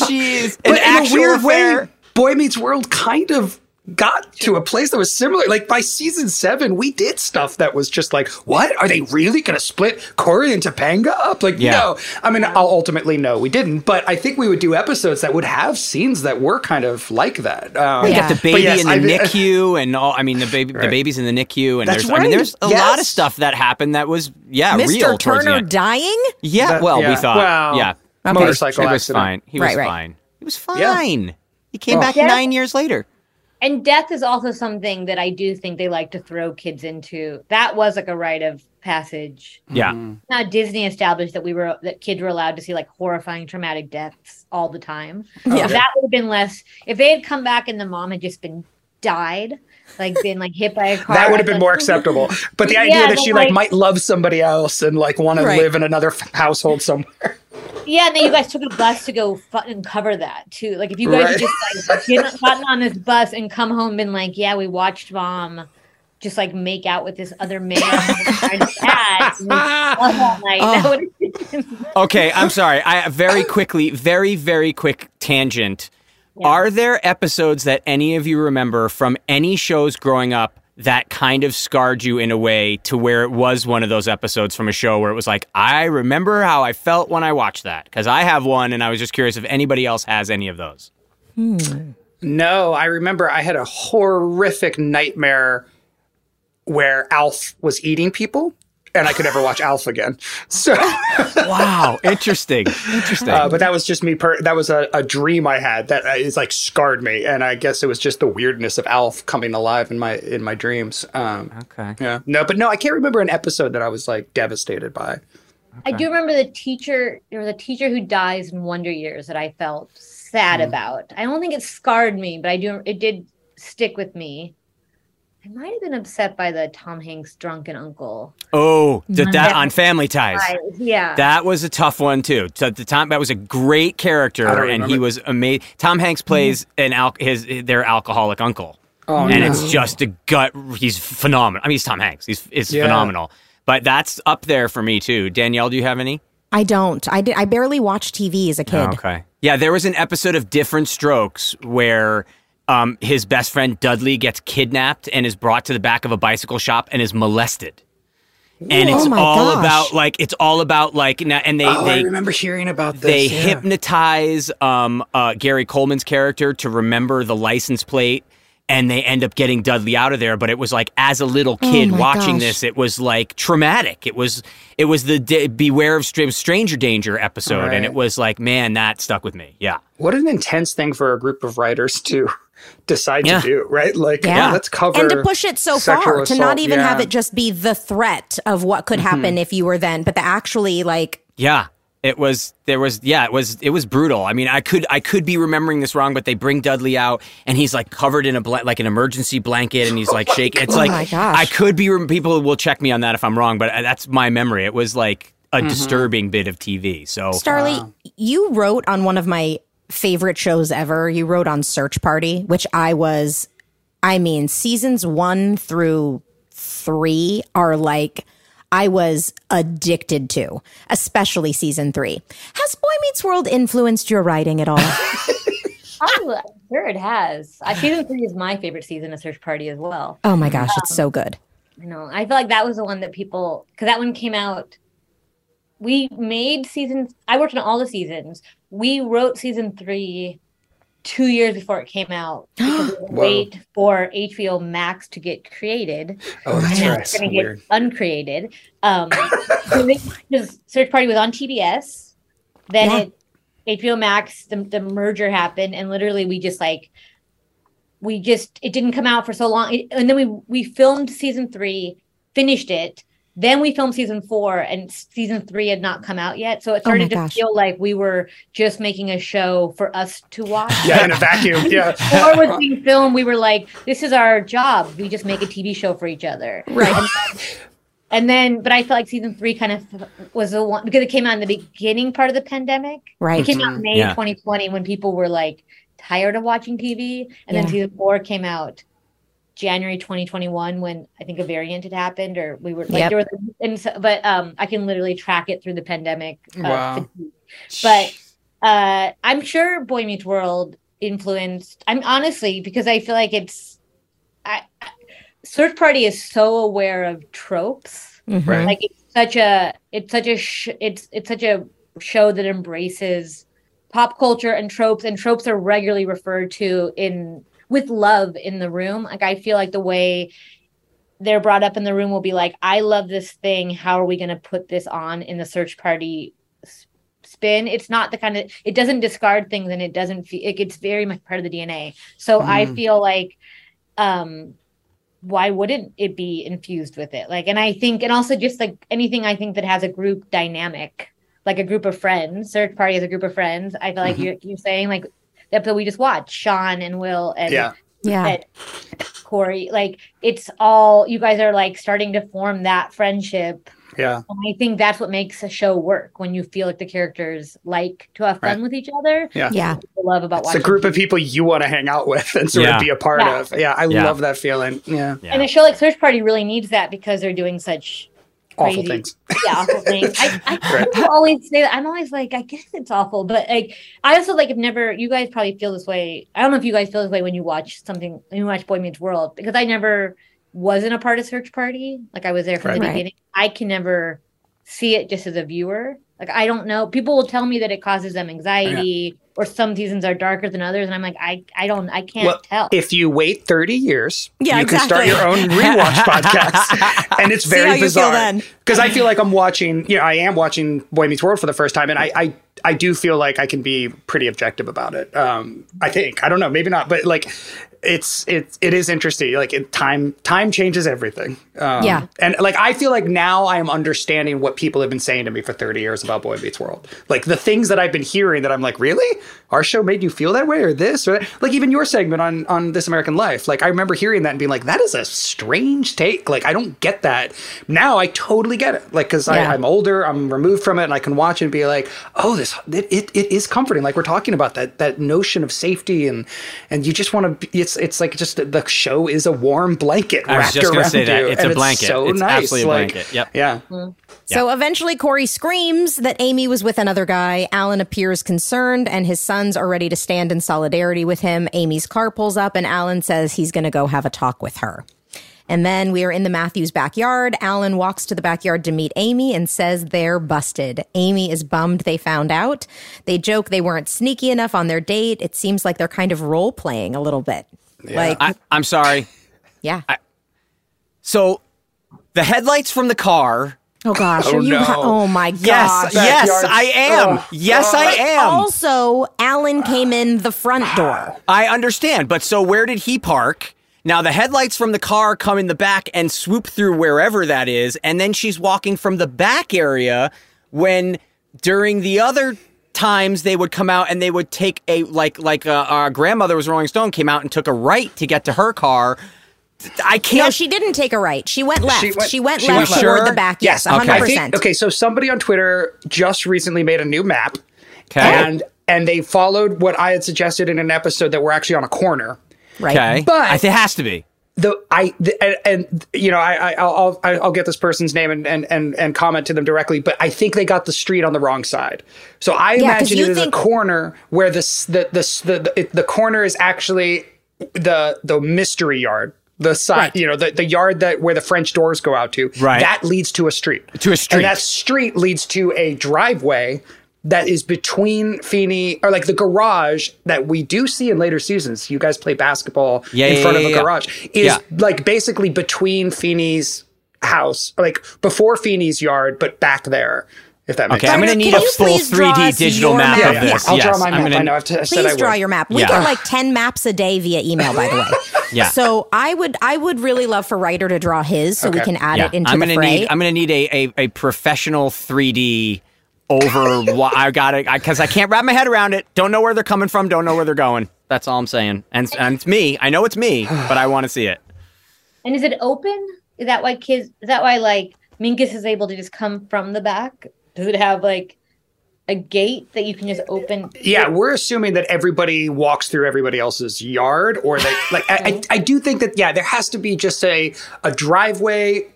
jeez. but An in a actual weird affair. way, Boy Meets World kind of got to a place that was similar. Like by season seven, we did stuff that was just like, what? Are they really going to split Corey and Topanga up? Like, Yeah. no. I mean, I'll ultimately no, we didn't. But I think we would do episodes that would have scenes that were kind of like that. Um, You Yeah. got the baby yes, in the I- NICU and all. I mean, the baby, the Right. baby's in the NICU, and That's there's. I mean, there's a lot of stuff that happened that was yeah Mr. real. towards the Turner end. dying? Yeah, That- well, we thought. Well, yeah, motorcycle he was accident. fine. He Right, was right. fine. He was Yeah. fine. He came Oh. back Yeah. nine years later. And death is also something that I do think they like to throw kids into. That was like a rite of passage. Yeah, mm-hmm. Now Disney established that we were that kids were allowed to see like horrifying traumatic deaths all the time. Yeah. That would have been less if they had come back and the mom had just been died, like been like hit by a car. that would have been be more acceptable. But the Yeah, idea that she like, like- might love somebody else and like want to live in another f- household somewhere. Yeah, and then you guys took a bus to go fucking cover that too. Like if you guys Right. just like get- gotten on this bus and come home and been like, yeah, we watched mom just like make out with this other man and his dad and all night. Oh. That would've been- Okay, I'm sorry. I very quickly, very very quick tangent. Yeah. Are there episodes that any of you remember from any shows growing up that kind of scarred you in a way to where it was one of those episodes from a show where it was like, I remember how I felt when I watched that? Because I have one, and I was just curious if anybody else has any of those. Hmm. No, I remember I had a horrific nightmare where Alf was eating people and I could never watch Alf again. So, wow, interesting, interesting. Uh, but that was just me. Per- that was a, a, dream I had that uh, like scarred me, and I guess it was just the weirdness of Alf coming alive in my in my dreams. Um, okay, yeah, no, but no, I can't remember an episode that I was like devastated by. Okay. I do remember the teacher. There was a teacher who dies in Wonder Years that I felt sad mm. about. I don't think it scarred me, but I do. It did stick with me. I might have been upset by the Tom Hanks drunken uncle. Oh, that, that on Family Ties. Yeah, that was a tough one too. So the Tom that was a great character, and he was amazing. Tom Hanks plays mm-hmm. an al- his their alcoholic uncle, oh, and no. it's just a gut. He's phenomenal. I mean, he's Tom Hanks. He's it's yeah. phenomenal. But that's up there for me too. Danielle, do you have any? I don't. I did. I barely watched TV as a kid. Oh, okay. Yeah, there was an episode of Diff'rent Strokes where um, his best friend Dudley gets kidnapped and is brought to the back of a bicycle shop and is molested. And it's oh all gosh. about like it's all about like and they oh, they I remember hearing about this. They yeah. hypnotize um, uh, Gary Coleman's character to remember the license plate and they end up getting Dudley out of there. But it was like, as a little oh kid oh watching gosh. this, it was like traumatic. It was, it was the D- Beware of Stranger Danger episode, right. and it was like, man, that stuck with me. Yeah. What an intense thing for a group of writers to decide yeah. to do, right? Like, yeah. let's cover and to push it so far assault. to not even yeah. have it just be the threat of what could happen mm-hmm. if you were then, but the actually like, yeah, it was there was yeah it was it was brutal i mean i could i could be remembering this wrong but they bring dudley out and he's like covered in a bla- like an emergency blanket and he's like oh shaking it's oh like i could be people will check me on that if i'm wrong but uh, that's my memory it was like a mm-hmm. disturbing bit of tv so starlee uh, you wrote on one of my favorite shows ever you wrote on search party which i was i mean seasons one through three are like I was addicted to, especially season three. Has Boy Meets World influenced your writing at all? I'm sure it has. Uh, season three is my favorite season of Search Party as well. Oh my gosh, um, it's so good. You know, I feel like that was the one that people, because that one came out. We made season, I worked on all the seasons. We wrote season three two years before it came out because we wait for HBO Max to get created. Oh, that's right. It's going to get uncreated. Um, because Search Party was on TBS. Then yeah. it HBO Max the, the merger happened, and literally we just like we just it didn't come out for so long, and then we we filmed season three, finished it, then we filmed season four, and season three had not come out yet. So it oh started oh to feel like we were just making a show for us to watch. Yeah, in a vacuum. Yeah. Or was being filmed, we were like, this is our job. We just make a TV show for each other. Right. And then, and then but I felt like season three kind of was the one because it came out in the beginning part of the pandemic. Right. It came out May yeah. 2020 when people were like tired of watching TV. And yeah. then season four came out January 2021 when I think a variant had happened, or we were like yep. there was, and so, but um, I can literally track it through the pandemic. Uh, wow. But uh, I'm sure Boy Meets World influenced. I'm honestly because I feel like it's. I, Search Party is so aware of tropes. Mm-hmm. Right. Like it's such a it's such a sh- it's it's such a show that embraces pop culture and tropes and tropes are regularly referred to in with love in the room. Like I feel like the way they're brought up in the room will be like, I love this thing. How are we going to put this on in the search party spin? It's not the kind of, it doesn't discard things and it doesn't feel, it, it's very much part of the DNA. So mm. I feel like, um, why wouldn't it be infused with it? Like, and I think, and also just like anything I think that has a group dynamic, like a group of friends, search party as a group of friends. I feel like mm-hmm. you're, you're saying like the episode we just watched, Sean and Will and yeah. Yeah. Corey, like it's all you guys are like starting to form that friendship. Yeah. And I think that's what makes a show work when you feel like the characters like to have fun right. with each other. Yeah. Yeah. love about it's a group TV. of people you want to hang out with and sort yeah. of be a part yeah. of. Yeah. I yeah. love that feeling. Yeah. And a show like Search Party really needs that because they're doing such awful things. Yeah, awful things. I, I right. always say that. I'm always like, I guess it's awful, but like, I also like have never. You guys probably feel this way. I don't know if you guys feel this way when you watch something. When you watch Boy Meets World because I never wasn't a part of search party, like I was there from Right. the beginning, I can never see it just as a viewer. Like I don't know. People will tell me that it causes them anxiety or some seasons are darker than others, and I'm like, I I don't I can't Well, tell. If you wait 30 years, Yeah, you can start your own rewatch podcast. And it's See how very you bizarre. Because I feel like I'm watching, you know, I am watching Boy Meets World for the first time. And I, I, I do feel like I can be pretty objective about it. Um, I think. I don't know, maybe not, but like it's it it is interesting. Like it, time time changes everything. Um, Yeah. and like I feel like now I am understanding what people have been saying to me for 30 years about Boy Meets World. Like the things that I've been hearing that I'm like, really, our show made you feel that way, or this, or that? like even your segment on on This American Life. Like I remember hearing that and being like, that is a strange take. Like I don't get that. Now I totally get it. Like because Yeah. I'm older, I'm removed from it, and I can watch it and be like, oh, this it, it, it is comforting. Like we're talking about that that notion of safety and and you just want to. It's it's like just the show is a warm blanket I was wrapped just gonna around say that. you, It's a and blanket. so It's nice. absolutely a like, blanket. Yep. Yeah. Mm. So eventually, Corey screams that Amy was with another guy. Alan appears concerned, and his sons are ready to stand in solidarity with him. Amy's car pulls up, and Alan says he's going to go have a talk with her. And then we are in the Matthews backyard. Alan walks to the backyard to meet Amy and says they're busted. Amy is bummed they found out. They joke they weren't sneaky enough on their date. It seems like they're kind of role playing a little bit. Like, I, I'm sorry. yeah. So the headlights from the car. oh gosh, Oh, are you? no. Oh my gosh. Yes, yes, I am. Oh, yes, I am. Also, Alan came in the front door. I understand, but so where did he park? Now the headlights from the car come in the back and swoop through wherever that is, and then she's walking from the back area when during the other times they would come out and they would take a like like uh, our grandmother was Rolling Stone came out and took a right to get to her car. I can't. No, she didn't take a right. She went left. She She went, went- she left went toward left. the back. Yes, Yes, okay. 100%. Think okay, so somebody on Twitter just recently made a new map. Okay. And and they followed what I had suggested in an episode that we're actually on a corner. Right. okay, But- it has to be. The I the, and, and you know I, I I'll I'll I'll get this person's name and, and and and comment to them directly, but I think they got the street on the wrong side. So I 'cause imagine you it is think- a corner where this the the the the, it, the corner is actually the the mystery yard. The side, Right. you know, the, the yard that where the French doors go out to, Right. that leads to a street. To a street. And that street leads to a driveway that is between Feeny or like the garage that we do see in later seasons. You guys play basketball Yeah, in yeah, front yeah, of a yeah. garage. Is Yeah. like basically between Feeny's house, like before Feeny's yard, but back there. If that makes Okay, I'm going to need a full 3D digital your map map? of this. yeah, I'll yes, draw my I'm map. gonna- I know. I've t- I said I Please would. draw your map. We Yeah. get like 10 maps a day via email, by the way. Yeah. So I would I would really love for Rider to draw his so we Okay. can add Yeah, it into I'm gonna fray. need I'm gonna need a a, a professional 3D over. wha- I got it because I can't wrap my head around it. Don't know where they're coming from. Don't know where they're going. That's all I'm saying. And and it's me. I know it's me, but I want to see it. And is it open? Is that why kids? Is that why like Minkus is able to just come from the back? Does it have like a gate that you can just open? Yeah, we're assuming that everybody walks through everybody else's yard, or they like. I, I, I do think that yeah, there has to be just a a driveway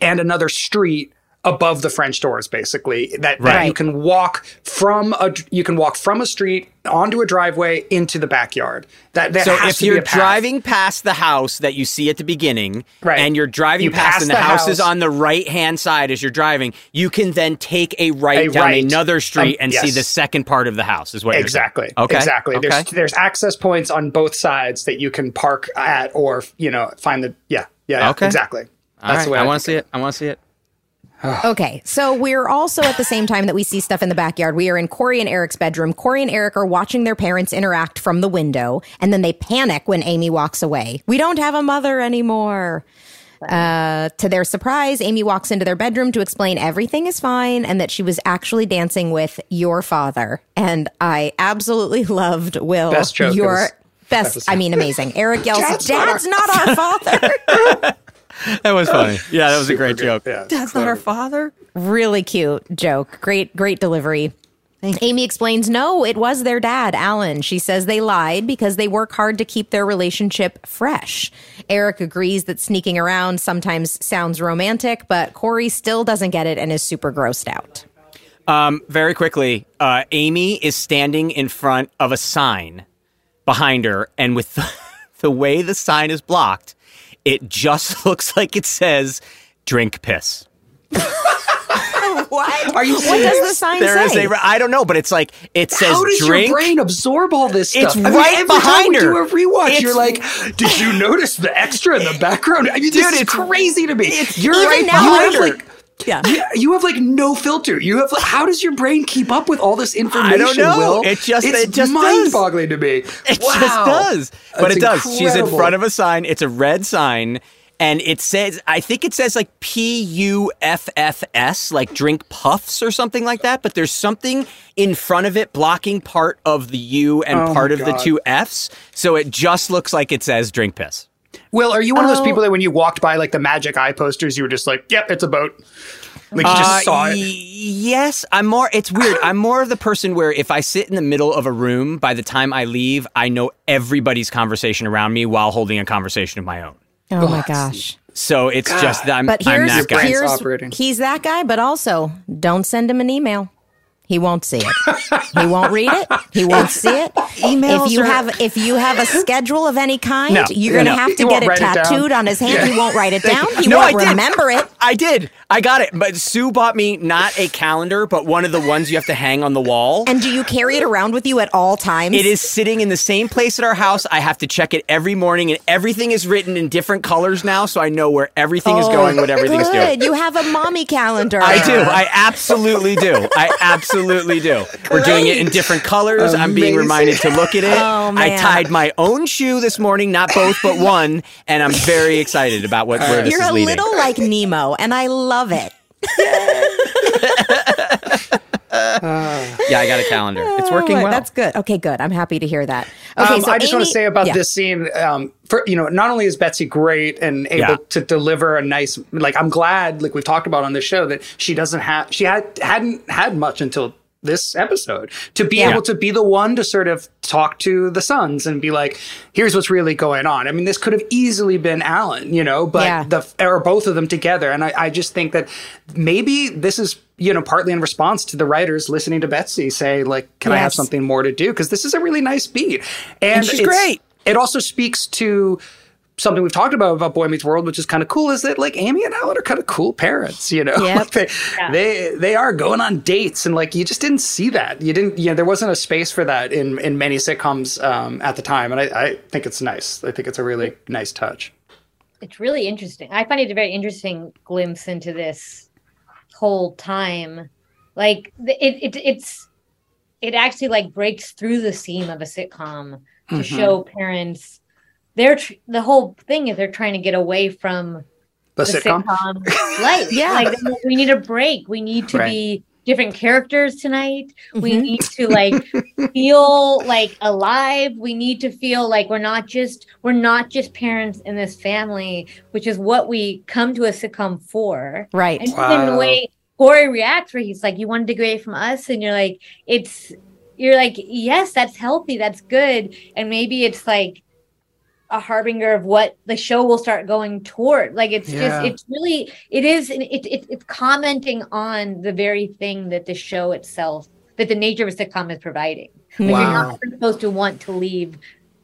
and another street above the French doors, basically that, that you can walk from a you can walk from a street onto a driveway into the backyard. That, that So has if you're driving past the house that you see at the beginning, Right. and you're driving You past and the, the house, is on the right hand side as you're driving, you can then take a right A down right. another street Um, and see the second part of the house. Is what you're. Exactly. Okay. Exactly. Okay. There's there's access points on both sides that you can park at, or you know, find the yeah yeah, yeah, Okay. exactly. All That's right. the way I want to see it. I want to see it. Okay, so we're also at the same time that we see stuff in the backyard. We are in Corey and Eric's bedroom. Corey and Eric are watching their parents interact from the window, and then they panic when Amy walks away. We don't have a mother anymore. Uh, to their surprise, Amy walks into their bedroom to explain everything is fine and that she was actually dancing with your father. And I absolutely loved Will. Best joke Your best. I mean, amazing. Eric yells, Dad's "Dad's, not, our father." That was funny. Yeah, that was a great joke. Yeah, That's not our father. really cute joke. Great, great delivery. Amy explains, no, it was their dad, Alan. She says they lied because they work hard to keep their relationship fresh. Eric agrees that sneaking around sometimes sounds romantic, but Corey still doesn't get it and is super grossed out. Um, very quickly, uh, Amy is standing in front of a sign behind her, and with the, the way the sign is blocked, it just looks like it says drink piss. what? Are you What does the sign There say? is a I don't know, but it's like it says How does drink. your brain absorb all this It's stuff? I mean, right every time behind we her. do a rewatch, It's- you're like, "Did you notice the extra in the background?" I mean, Dude, this is it's- crazy to me. it's You're even right now, You I- have like. Yeah. Yeah, you have like no filter. You have like, how does your brain keep up with all this information? I don't know. Will It just- it's it just mind-boggling to me. It wow. just does. But That's it does. She's in front of a sign. It's a red sign. And it says, I think it says like P U F F S, like drink puffs or something like that. But there's something in front of it blocking part of the U and Oh part of the two F's. So it just looks like it says drink piss. Will, are you one of those Oh. people that when you walked by like the magic eye posters, you were just like, "Yep, it's a boat." Like you just Uh, saw it. y- Yes, I'm more. It's weird. I'm more of the person where if I sit in the middle of a room, by the time I leave, I know everybody's conversation around me while holding a conversation of my own. Oh my gosh. So it's just that I'm, But I'm here's, that guy. here's he's that guy, but also don't send him an email. He won't see it. he won't read it. He won't see it. Emails if you are- have if you have a schedule of any kind, No, you're going to no. have to won't get it write it tattooed on his hand. He won't write it down. He No, won't I did. remember it. I did. I got it. But Sue bought me not a calendar, but one of the ones you have to hang on the wall. And do you carry it around with you at all times? It is sitting in the same place at our house. I have to check it every morning, and everything is written in different colors now, so I know where everything is oh, going, what everything is Oh, doing. You have a mommy calendar. I do. I absolutely do. I absolutely do. We're doing it in different colors. I'm being reminded to look at it. Oh, I tied my own shoe this morning, not both, but one, and I'm very excited about what where this You're is a little like Nemo, and I love it. yeah, I got a calendar. It's working Oh, well. That's good. Okay, good. I'm happy to hear that. Okay, Um, so I just want to say about yeah. this scene. Um, for you know, not only is Betsy great and able Yeah. to deliver a nice, like I'm glad, like we've talked about on this show, that she doesn't have, she had hadn't had much until this episode to be Yeah. able to be the one to sort of talk to the sons and be like, here's what's really going on. I mean, this could have easily been Alan, you know, but Yeah. the or both of them together, and I, I just think that maybe this is. You know, partly in response to the writers listening to Betsy say, like, can I have something more to do? Because this is a really nice beat. And, she's it's- great. It also speaks to something we've talked about about Boy Meets World, which is kind of cool, is that like Amy and Alan are kind of cool parents, you know? Yep. Like, they, they they are going on dates and like you just didn't see that. You didn't you know, there wasn't a space for that in in many sitcoms um, at the time. And I, I think it's nice. I think it's a really nice touch. it's really interesting. I find it a very interesting glimpse into this whole time. Like it, it it's it actually like breaks through the seam of a sitcom to show parents. They're tr- the whole thing is they're trying to get away from The, the sitcom. sitcom, life. Yeah. like we need a break. We need to Right. be different characters tonight. We Mhm. need to like feel like alive. We need to feel like we're not just we're not just parents in this family, which is what we come to a sitcom for. right. And even Wow. the way Corey reacts, where he's like, "You wanted to get away from us," and you're like, "It's." You're like, yes, that's healthy, that's good, and maybe it's like a harbinger of what the show will start going toward. Like it's Yeah. just, it's really, it is, it, it, it's commenting on the very thing that the show itself, that the nature of a sitcom is providing. Like Wow. You're not supposed to want to leave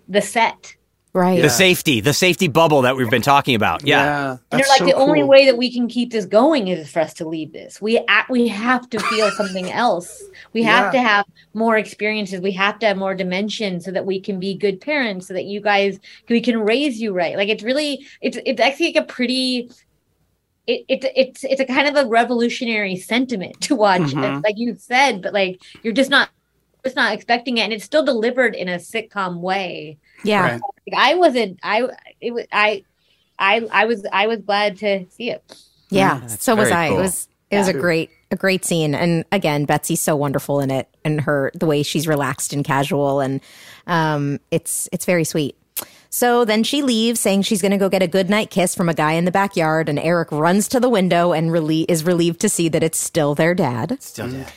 the set. Right. the safety, the safety bubble that we've been talking about. Yeah. And they're like, so the only way that we can keep this going is for us to leave this. We act, we have to feel something else. We have Yeah. to have more experiences. We have to have more dimension so that we can be good parents. So that you guys, we can raise you right. Like it's really, it's it's actually like a pretty. It, it, it's it's a kind of a revolutionary sentiment to watch, Mhm. like you said, but like you're just not just not expecting it, and it's still delivered in a sitcom way. yeah. Right. Like, I wasn't. I it was. I. I. I was. I was glad to see it. Yeah, that's so was I. cool. It was it was a great a great scene, and again, Betsy's so wonderful in it, and her the way she's relaxed and casual, and um, it's it's very sweet. So then she leaves, saying she's going to go get a good night kiss from a guy in the backyard, and Eric runs to the window and relie- is relieved to see that it's still their dad. Still dead.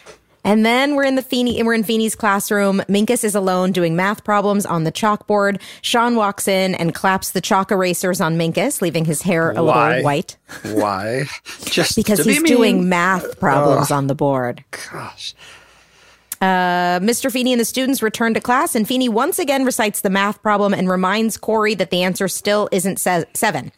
And then we're in the Feeny, we're in Feeny's classroom. Minkus is alone doing math problems on the chalkboard. Sean walks in and claps the chalk erasers on Minkus, leaving his hair a Why? little white Why? Just because to be he's doing math problems on the board. Gosh. Uh, Mr. Feeny and the students return to class, and Feeny once again recites the math problem and reminds Corey that the answer still isn't se- seven.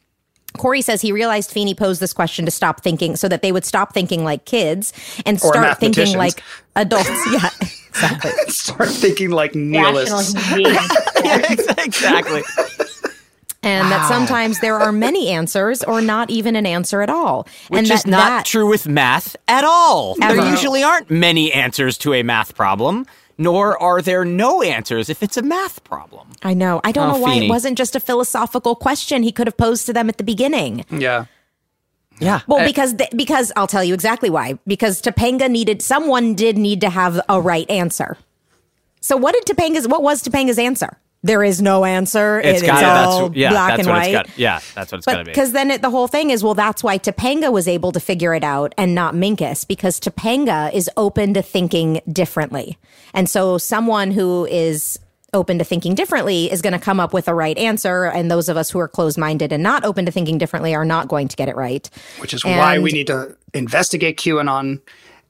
Corey says he realized Feeny posed this question to stop thinking so that they would stop thinking like kids and start thinking like adults. yeah, exactly. Start thinking like Rational nihilists. yeah, exactly. And that sometimes there are many answers or not even an answer at all. Which and is not that, true with math at all. Ever. There usually aren't many answers to a math problem, nor are there no answers if it's a math problem. I know. I don't Oh, know why Feeny. it wasn't just a philosophical question he could have posed to them at the beginning. Yeah. Yeah. Well, because th- because I'll tell you exactly why. Because Topanga needed someone did need to have a right answer. So what did Topanga's what was Topanga's answer? There is no answer. it's It- got all yeah, black that's and what white. it's got. Yeah, that's what it's got to be. because then it, the whole thing is, well, that's why Topanga was able to figure it out and not Minkus, because Topanga is open to thinking differently. And so someone who is open to thinking differently is going to come up with a right answer. And those of us who are closed minded and not open to thinking differently are not going to get it right. Which is why we need to investigate QAnon.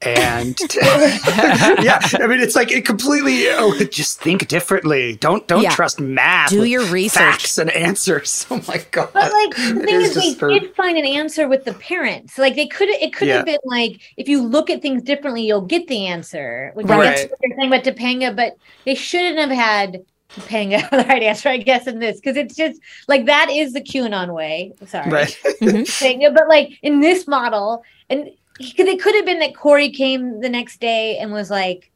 And yeah, I mean, it's like it completely. Oh, just think differently. Don't don't Yeah. trust math. Do your research. facts and answers. Oh my god! But like the thing is is, they disturbing. did find an answer with the parents. Like they could it could Yeah. have been like if you look at things differently, you'll get the answer. Which Right. is what they're saying about Topanga, but they shouldn't have had Topanga the right answer, I guess, in this because it's just like that is the QAnon way. Sorry, Right. Mm-hmm. Topanga, but like in this model, and because it could have been that Corey came the next day and was like.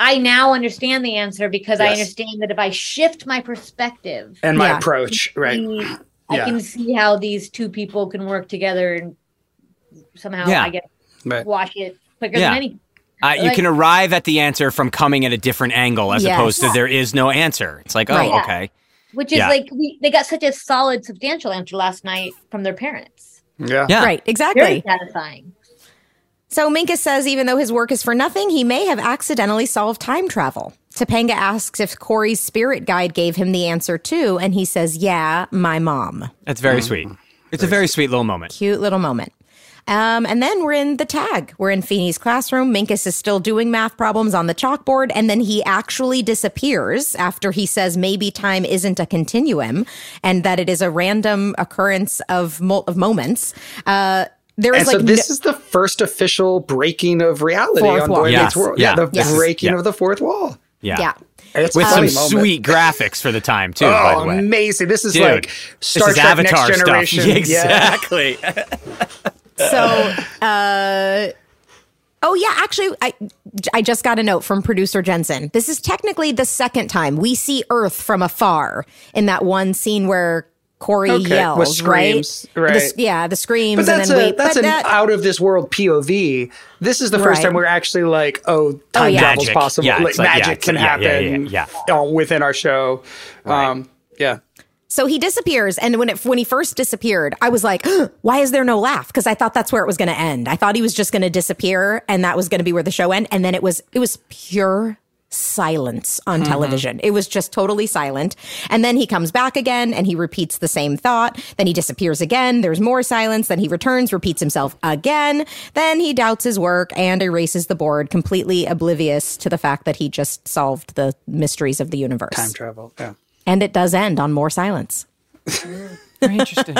I now understand the answer because I understand that if I shift my perspective, and my Yeah. approach, right? see- I Yeah. can see how these two people can work together and somehow Yeah. I guess Right. wash it quicker Yeah. than any. Uh, you like- can arrive at the answer from coming at a different angle as Yes. opposed to there is no answer. It's like, oh, Right. okay. Which is Yeah. like we, they got such a solid, substantial answer last night from their parents. Yeah. Yeah. Right, Very exactly. satisfying. So Minkus says even though his work is for nothing, he may have accidentally solved time travel. Topanga asks if Corey's spirit guide gave him the answer too, and he says, Yeah, my mom. That's very sweet. It's a very sweet little moment. Cute little moment. Um, and then we're in the tag. We're in Feeny's classroom. Minkus is still doing math problems on the chalkboard, and then he actually disappears after he says maybe time isn't a continuum and that it is a random occurrence of mul- of moments. Uh, there is And like so this no- is the first official breaking of reality Fourth on wall. Boy Yes. Meets World. Yeah. Yeah, the Yes. breaking Yeah. of the fourth wall. Yeah. yeah. It's With some moment. sweet graphics for the time, too, by the Oh, way. amazing! This is Dude, like Star this is Trek Avatar Next Generation. stuff. Yeah. Exactly. So, uh, oh yeah, actually, I I just got a note from producer Jensen. This is technically the second time we see Earth from afar in that one scene where Corey Okay, with yells, screams, right? right. The- yeah, the screams, But that's and then a we. that's but an that, out of this world POV. This is the first Right. time we're actually like, oh, time yeah. travel's Magic. possible. Yeah, like, like- magic it's can like- yeah, yeah, happen. yeah, uh, within our show. Um, yeah. so he disappears, and when it when he first disappeared, I was like, "Why is there no laugh?" Because I thought that's where it was going to end. I thought he was just going to disappear, and that was going to be where the show end. And then it was it was pure silence on mm-hmm. television. It was just totally silent. And then he comes back again and he repeats the same thought. Then he disappears again. There's more silence. Then he returns, repeats himself again. Then he doubts his work and erases the board, completely oblivious to the fact that he just solved the mysteries of the universe. Time travel. Yeah. And it does end on more silence. Very interesting.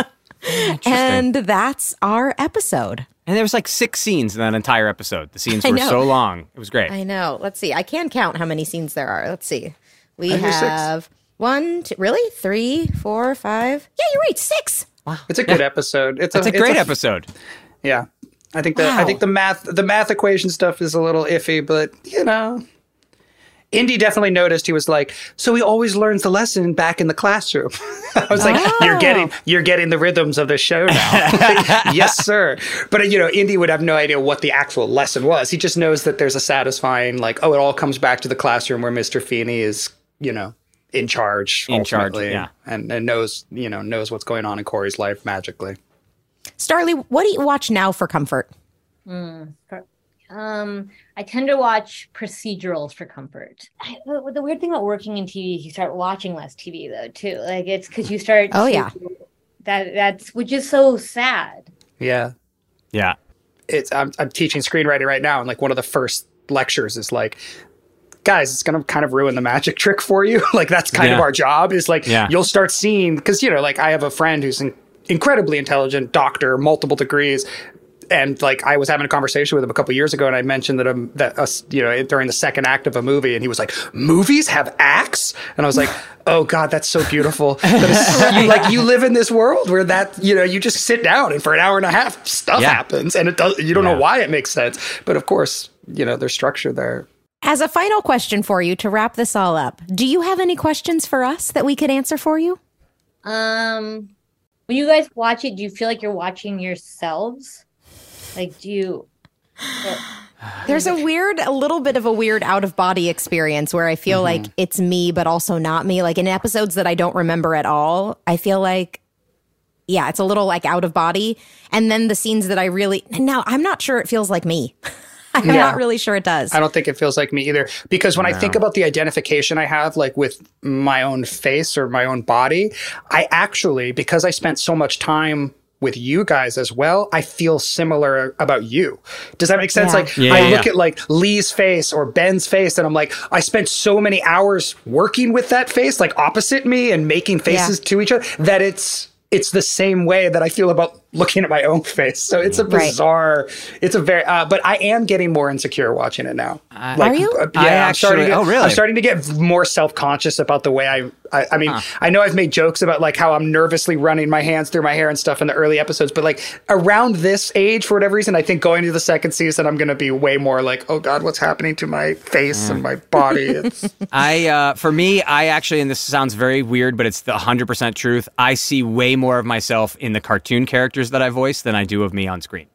And that's our episode. And there was like six scenes in that entire episode. The scenes I were know. so long. It was great. I know. Let's see. I can count how many scenes there are. Let's see. We I think six. have one, two, really? Three, four, five. Yeah, you're right. Six. Wow. It's a good episode. It's It's a it's great episode. Yeah. I think the I think the math the math equation stuff is a little iffy, but you know. Indy definitely noticed he was like, so he always learns the lesson back in the classroom. I was like, you're Oh. getting you're getting the rhythms of the show now. yes, sir. But you know, Indy would have no idea what the actual lesson was. He just knows that there's a satisfying, like, oh, it all comes back to the classroom where Mr. Feeny is, you know, in charge. In charge, yeah. And, and knows, you know, knows what's going on in Corey's life magically. Starlee, what do you watch now for comfort? Hmm. Um, I tend to watch procedurals for comfort. I, the, the weird thing about working in TV is you start watching less TV though too. Like it's because you start. Oh, to- yeah. That that's which is so sad. Yeah. Yeah. it's I'm, I'm teaching screenwriting right now and like one of the first lectures is like guys it's gonna kind of ruin the magic trick for you like that's kind of our job is like Yeah. you'll start seeing because you know like i have a friend who's in incredibly intelligent doctor, multiple degrees, and like I was having a conversation with him a couple years ago, and I mentioned that um that us you know during the second act of a movie, and he was like, "Movies have acts," and I was like, "Oh God, that's so beautiful." you, like you live in this world where that you know you just sit down and for an hour and a half stuff yeah. happens, and it does you don't yeah. know why it makes sense, but of course you know there's structure there. As a final question for you to wrap this all up, do you have any questions for us that we could answer for you? Um, when you guys watch it, do you feel like you're watching yourselves? Like, do you? There's a weird, a little bit of a weird out of body experience where I feel mm-hmm. like it's me, but also not me. Like in episodes that I don't remember at all, I feel like, yeah, it's a little like out of body. And then the scenes that I really, now I'm not sure it feels like me. I'm yeah. not really sure it does. I don't think it feels like me either. Because when no. I think about the identification I have, like with my own face or my own body, I actually, because I spent so much time with you guys as well, I feel similar about you. Does that make sense? Yeah. Like yeah, I look at like Lee's face or Ben's face and I'm like, I spent so many hours working with that face, like opposite me and making faces to each other that it's it's the same way that I feel about looking at my own face. So it's a bizarre. Right. It's a very. Uh, but I am getting more insecure watching it now. Uh, like, are you? Uh, yeah, I am starting. To, oh, really? I'm starting to get more self conscious about the way I. I, I mean, huh. I know I've made jokes about like how I'm nervously running my hands through my hair and stuff in the early episodes, but like around this age, for whatever reason, I think going to the second season, I'm going to be way more like, oh god, what's happening to my face mm. and my body? I, uh, for me, I actually, and this sounds very weird, but it's the 100 percent truth. I see way more of myself in the cartoon characters that I voice than I do of me on screen.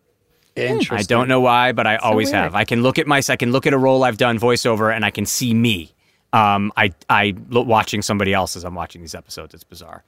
Interesting. I don't know why, but I so always weird. have. I can look at my, I can look at a role I've done voiceover, and I can see me. Um, I, I watching somebody else as I'm watching these episodes. It's bizarre.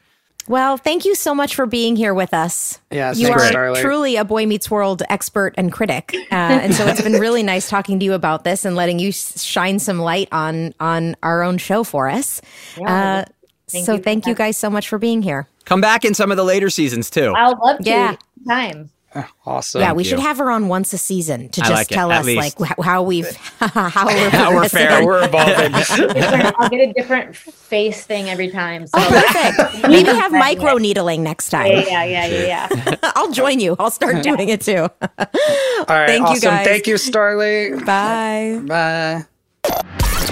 Well, thank you so much for being here with us. Yeah, you are Starlight. truly a Boy Meets World expert and critic, uh, and so it's been really nice talking to you about this and letting you shine some light on on our own show for us. Yeah, uh, thank so, you thank you guys so much for being here. Come back in some of the later seasons too. I'll love to. Yeah. Time. Awesome. Yeah, we should have her on once a season to just like tell us least. like how we've how we're how we're fair. we're evolving. I'll get a different face thing every time. So. Oh, perfect. Maybe have micro needling next time. Yeah, yeah, yeah, yeah. I'll join you. I'll start doing it too. All right. Thank awesome. you guys. Thank you, Starlee. Bye. Bye.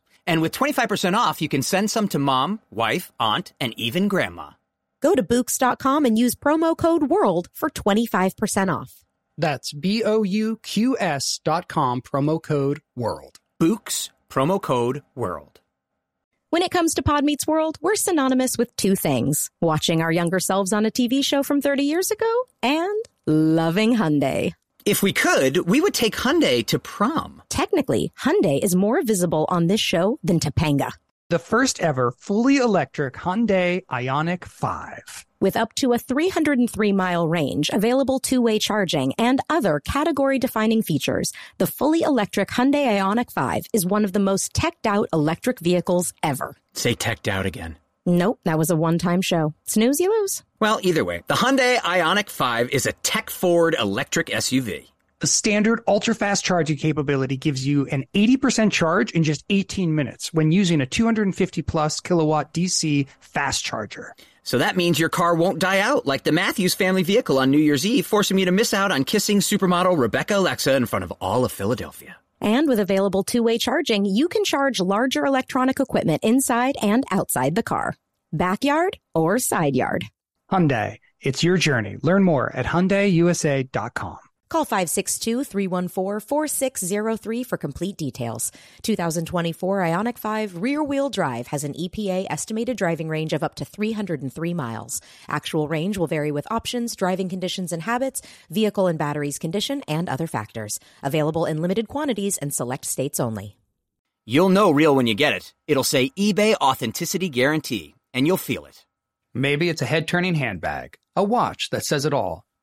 And with 25% off, you can send some to mom, wife, aunt, and even grandma. Go to Bouqs.com and use promo code WORLD for 25% off. That's B O U Q S dot com, promo code WORLD. Bouqs, promo code WORLD. When it comes to Pod Meets World, we're synonymous with two things watching our younger selves on a TV show from 30 years ago and loving Hyundai. If we could, we would take Hyundai to prom. Technically, Hyundai is more visible on this show than Topanga. The first ever fully electric Hyundai Ioniq 5 with up to a 303 mile range, available two way charging, and other category defining features, the fully electric Hyundai Ioniq 5 is one of the most teched out electric vehicles ever. Say teched out again. Nope, that was a one time show. Snooze, you lose. Well, either way, the Hyundai Ioniq 5 is a tech forward electric SUV. The standard ultra fast charging capability gives you an 80% charge in just 18 minutes when using a 250 plus kilowatt DC fast charger. So that means your car won't die out like the Matthews family vehicle on New Year's Eve, forcing me to miss out on kissing supermodel Rebecca Alexa in front of all of Philadelphia. And with available two way charging, you can charge larger electronic equipment inside and outside the car, backyard or side yard. Hyundai, it's your journey. Learn more at HyundaiUSA.com. Call 562-314-4603 for complete details. 2024 Ioniq 5 rear-wheel drive has an EPA estimated driving range of up to 303 miles. Actual range will vary with options, driving conditions and habits, vehicle and batteries condition, and other factors. Available in limited quantities and select states only. You'll know real when you get it. It'll say eBay Authenticity Guarantee, and you'll feel it. Maybe it's a head-turning handbag, a watch that says it all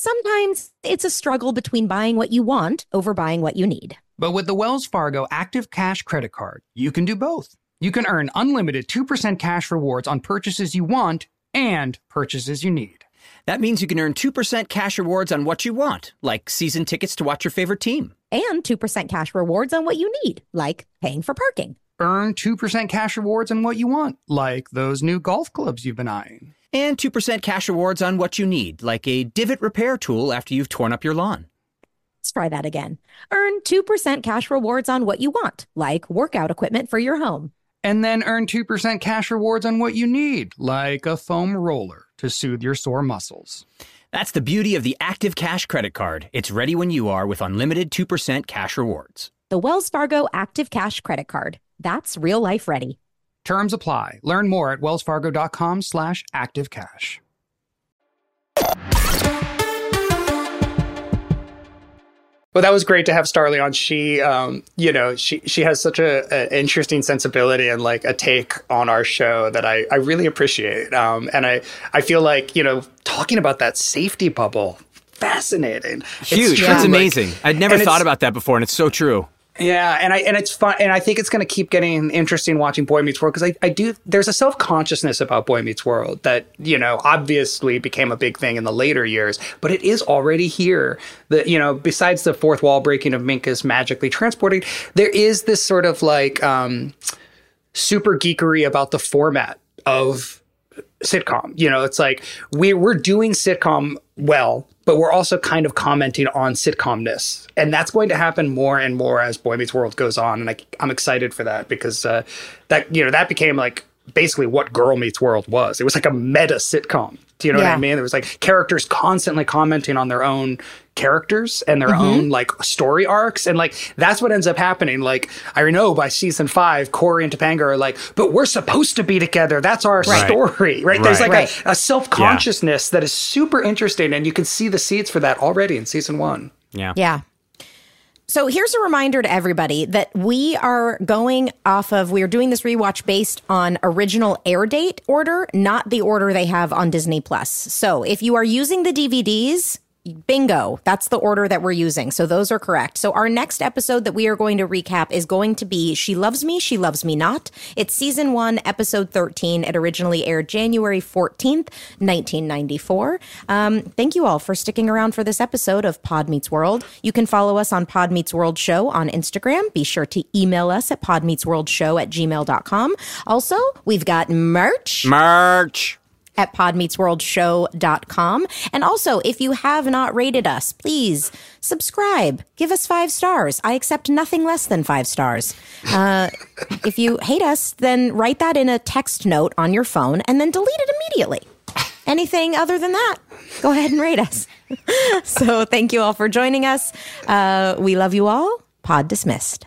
Sometimes it's a struggle between buying what you want over buying what you need. But with the Wells Fargo Active Cash Credit Card, you can do both. You can earn unlimited 2% cash rewards on purchases you want and purchases you need. That means you can earn 2% cash rewards on what you want, like season tickets to watch your favorite team. And 2% cash rewards on what you need, like paying for parking. Earn 2% cash rewards on what you want, like those new golf clubs you've been eyeing. And 2% cash rewards on what you need, like a divot repair tool after you've torn up your lawn. Let's try that again. Earn 2% cash rewards on what you want, like workout equipment for your home. And then earn 2% cash rewards on what you need, like a foam roller to soothe your sore muscles. That's the beauty of the Active Cash credit card. It's ready when you are with unlimited 2% cash rewards. The Wells Fargo Active Cash credit card. That's real life ready. Terms apply. Learn more at wellsfargo.com slash activecash. Well, that was great to have Starlee on. She, um, you know, she she has such a, a, interesting sensibility and like a take on our show that I I really appreciate. Um, and I I feel like you know talking about that safety bubble, fascinating, huge. It's, That's amazing. Like, I'd never thought about that before, and it's so true. Yeah, and I and it's fun, and I think it's going to keep getting interesting watching Boy Meets World because I, I do. There's a self consciousness about Boy Meets World that you know obviously became a big thing in the later years, but it is already here. The you know besides the fourth wall breaking of Minkus magically transporting, there is this sort of like um, super geekery about the format of sitcom. You know, it's like we we're doing sitcom well, but we're also kind of commenting on sitcomness, and that's going to happen more and more as Boy Meets World goes on. And I, am excited for that because uh, that you know that became like basically what Girl Meets World was. It was like a meta sitcom. Do you know yeah. what I mean? There was like characters constantly commenting on their own characters and their mm-hmm. own like story arcs. And like that's what ends up happening. Like I know by season five, Corey and Topanga are like, but we're supposed to be together. That's our right. story. Right? right. There's like right. a, a self-consciousness yeah. that is super interesting. And you can see the seeds for that already in season one. Yeah. Yeah. So here's a reminder to everybody that we are going off of, we are doing this rewatch based on original air date order, not the order they have on Disney Plus. So if you are using the DVDs, bingo. That's the order that we're using. So those are correct. So our next episode that we are going to recap is going to be She Loves Me, She Loves Me Not. It's season one, episode 13. It originally aired January 14th, 1994. Um, thank you all for sticking around for this episode of Pod Meets World. You can follow us on Pod Meets World Show on Instagram. Be sure to email us at podmeetsworldshow at gmail.com. Also, we've got merch. Merch. At podmeetsworldshow.com. And also, if you have not rated us, please subscribe. Give us five stars. I accept nothing less than five stars. Uh, if you hate us, then write that in a text note on your phone and then delete it immediately. Anything other than that, go ahead and rate us. so thank you all for joining us. Uh, we love you all. Pod dismissed.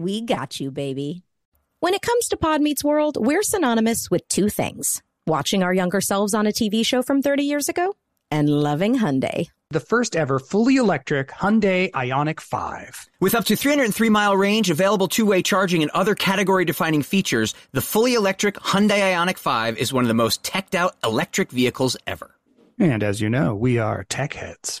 We got you, baby. When it comes to Pod Meets World, we're synonymous with two things watching our younger selves on a TV show from 30 years ago and loving Hyundai. The first ever fully electric Hyundai Ioniq 5. With up to 303 mile range, available two way charging, and other category defining features, the fully electric Hyundai Ioniq 5 is one of the most teched out electric vehicles ever. And as you know, we are tech heads.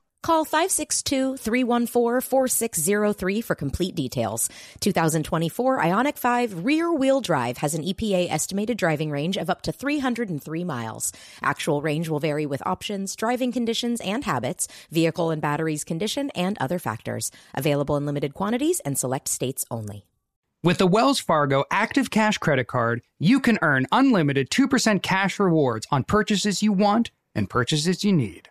Call 562-314-4603 for complete details. 2024 Ioniq 5 rear-wheel drive has an EPA estimated driving range of up to 303 miles. Actual range will vary with options, driving conditions and habits, vehicle and batteries condition, and other factors. Available in limited quantities and select states only. With the Wells Fargo Active Cash Credit Card, you can earn unlimited 2% cash rewards on purchases you want and purchases you need.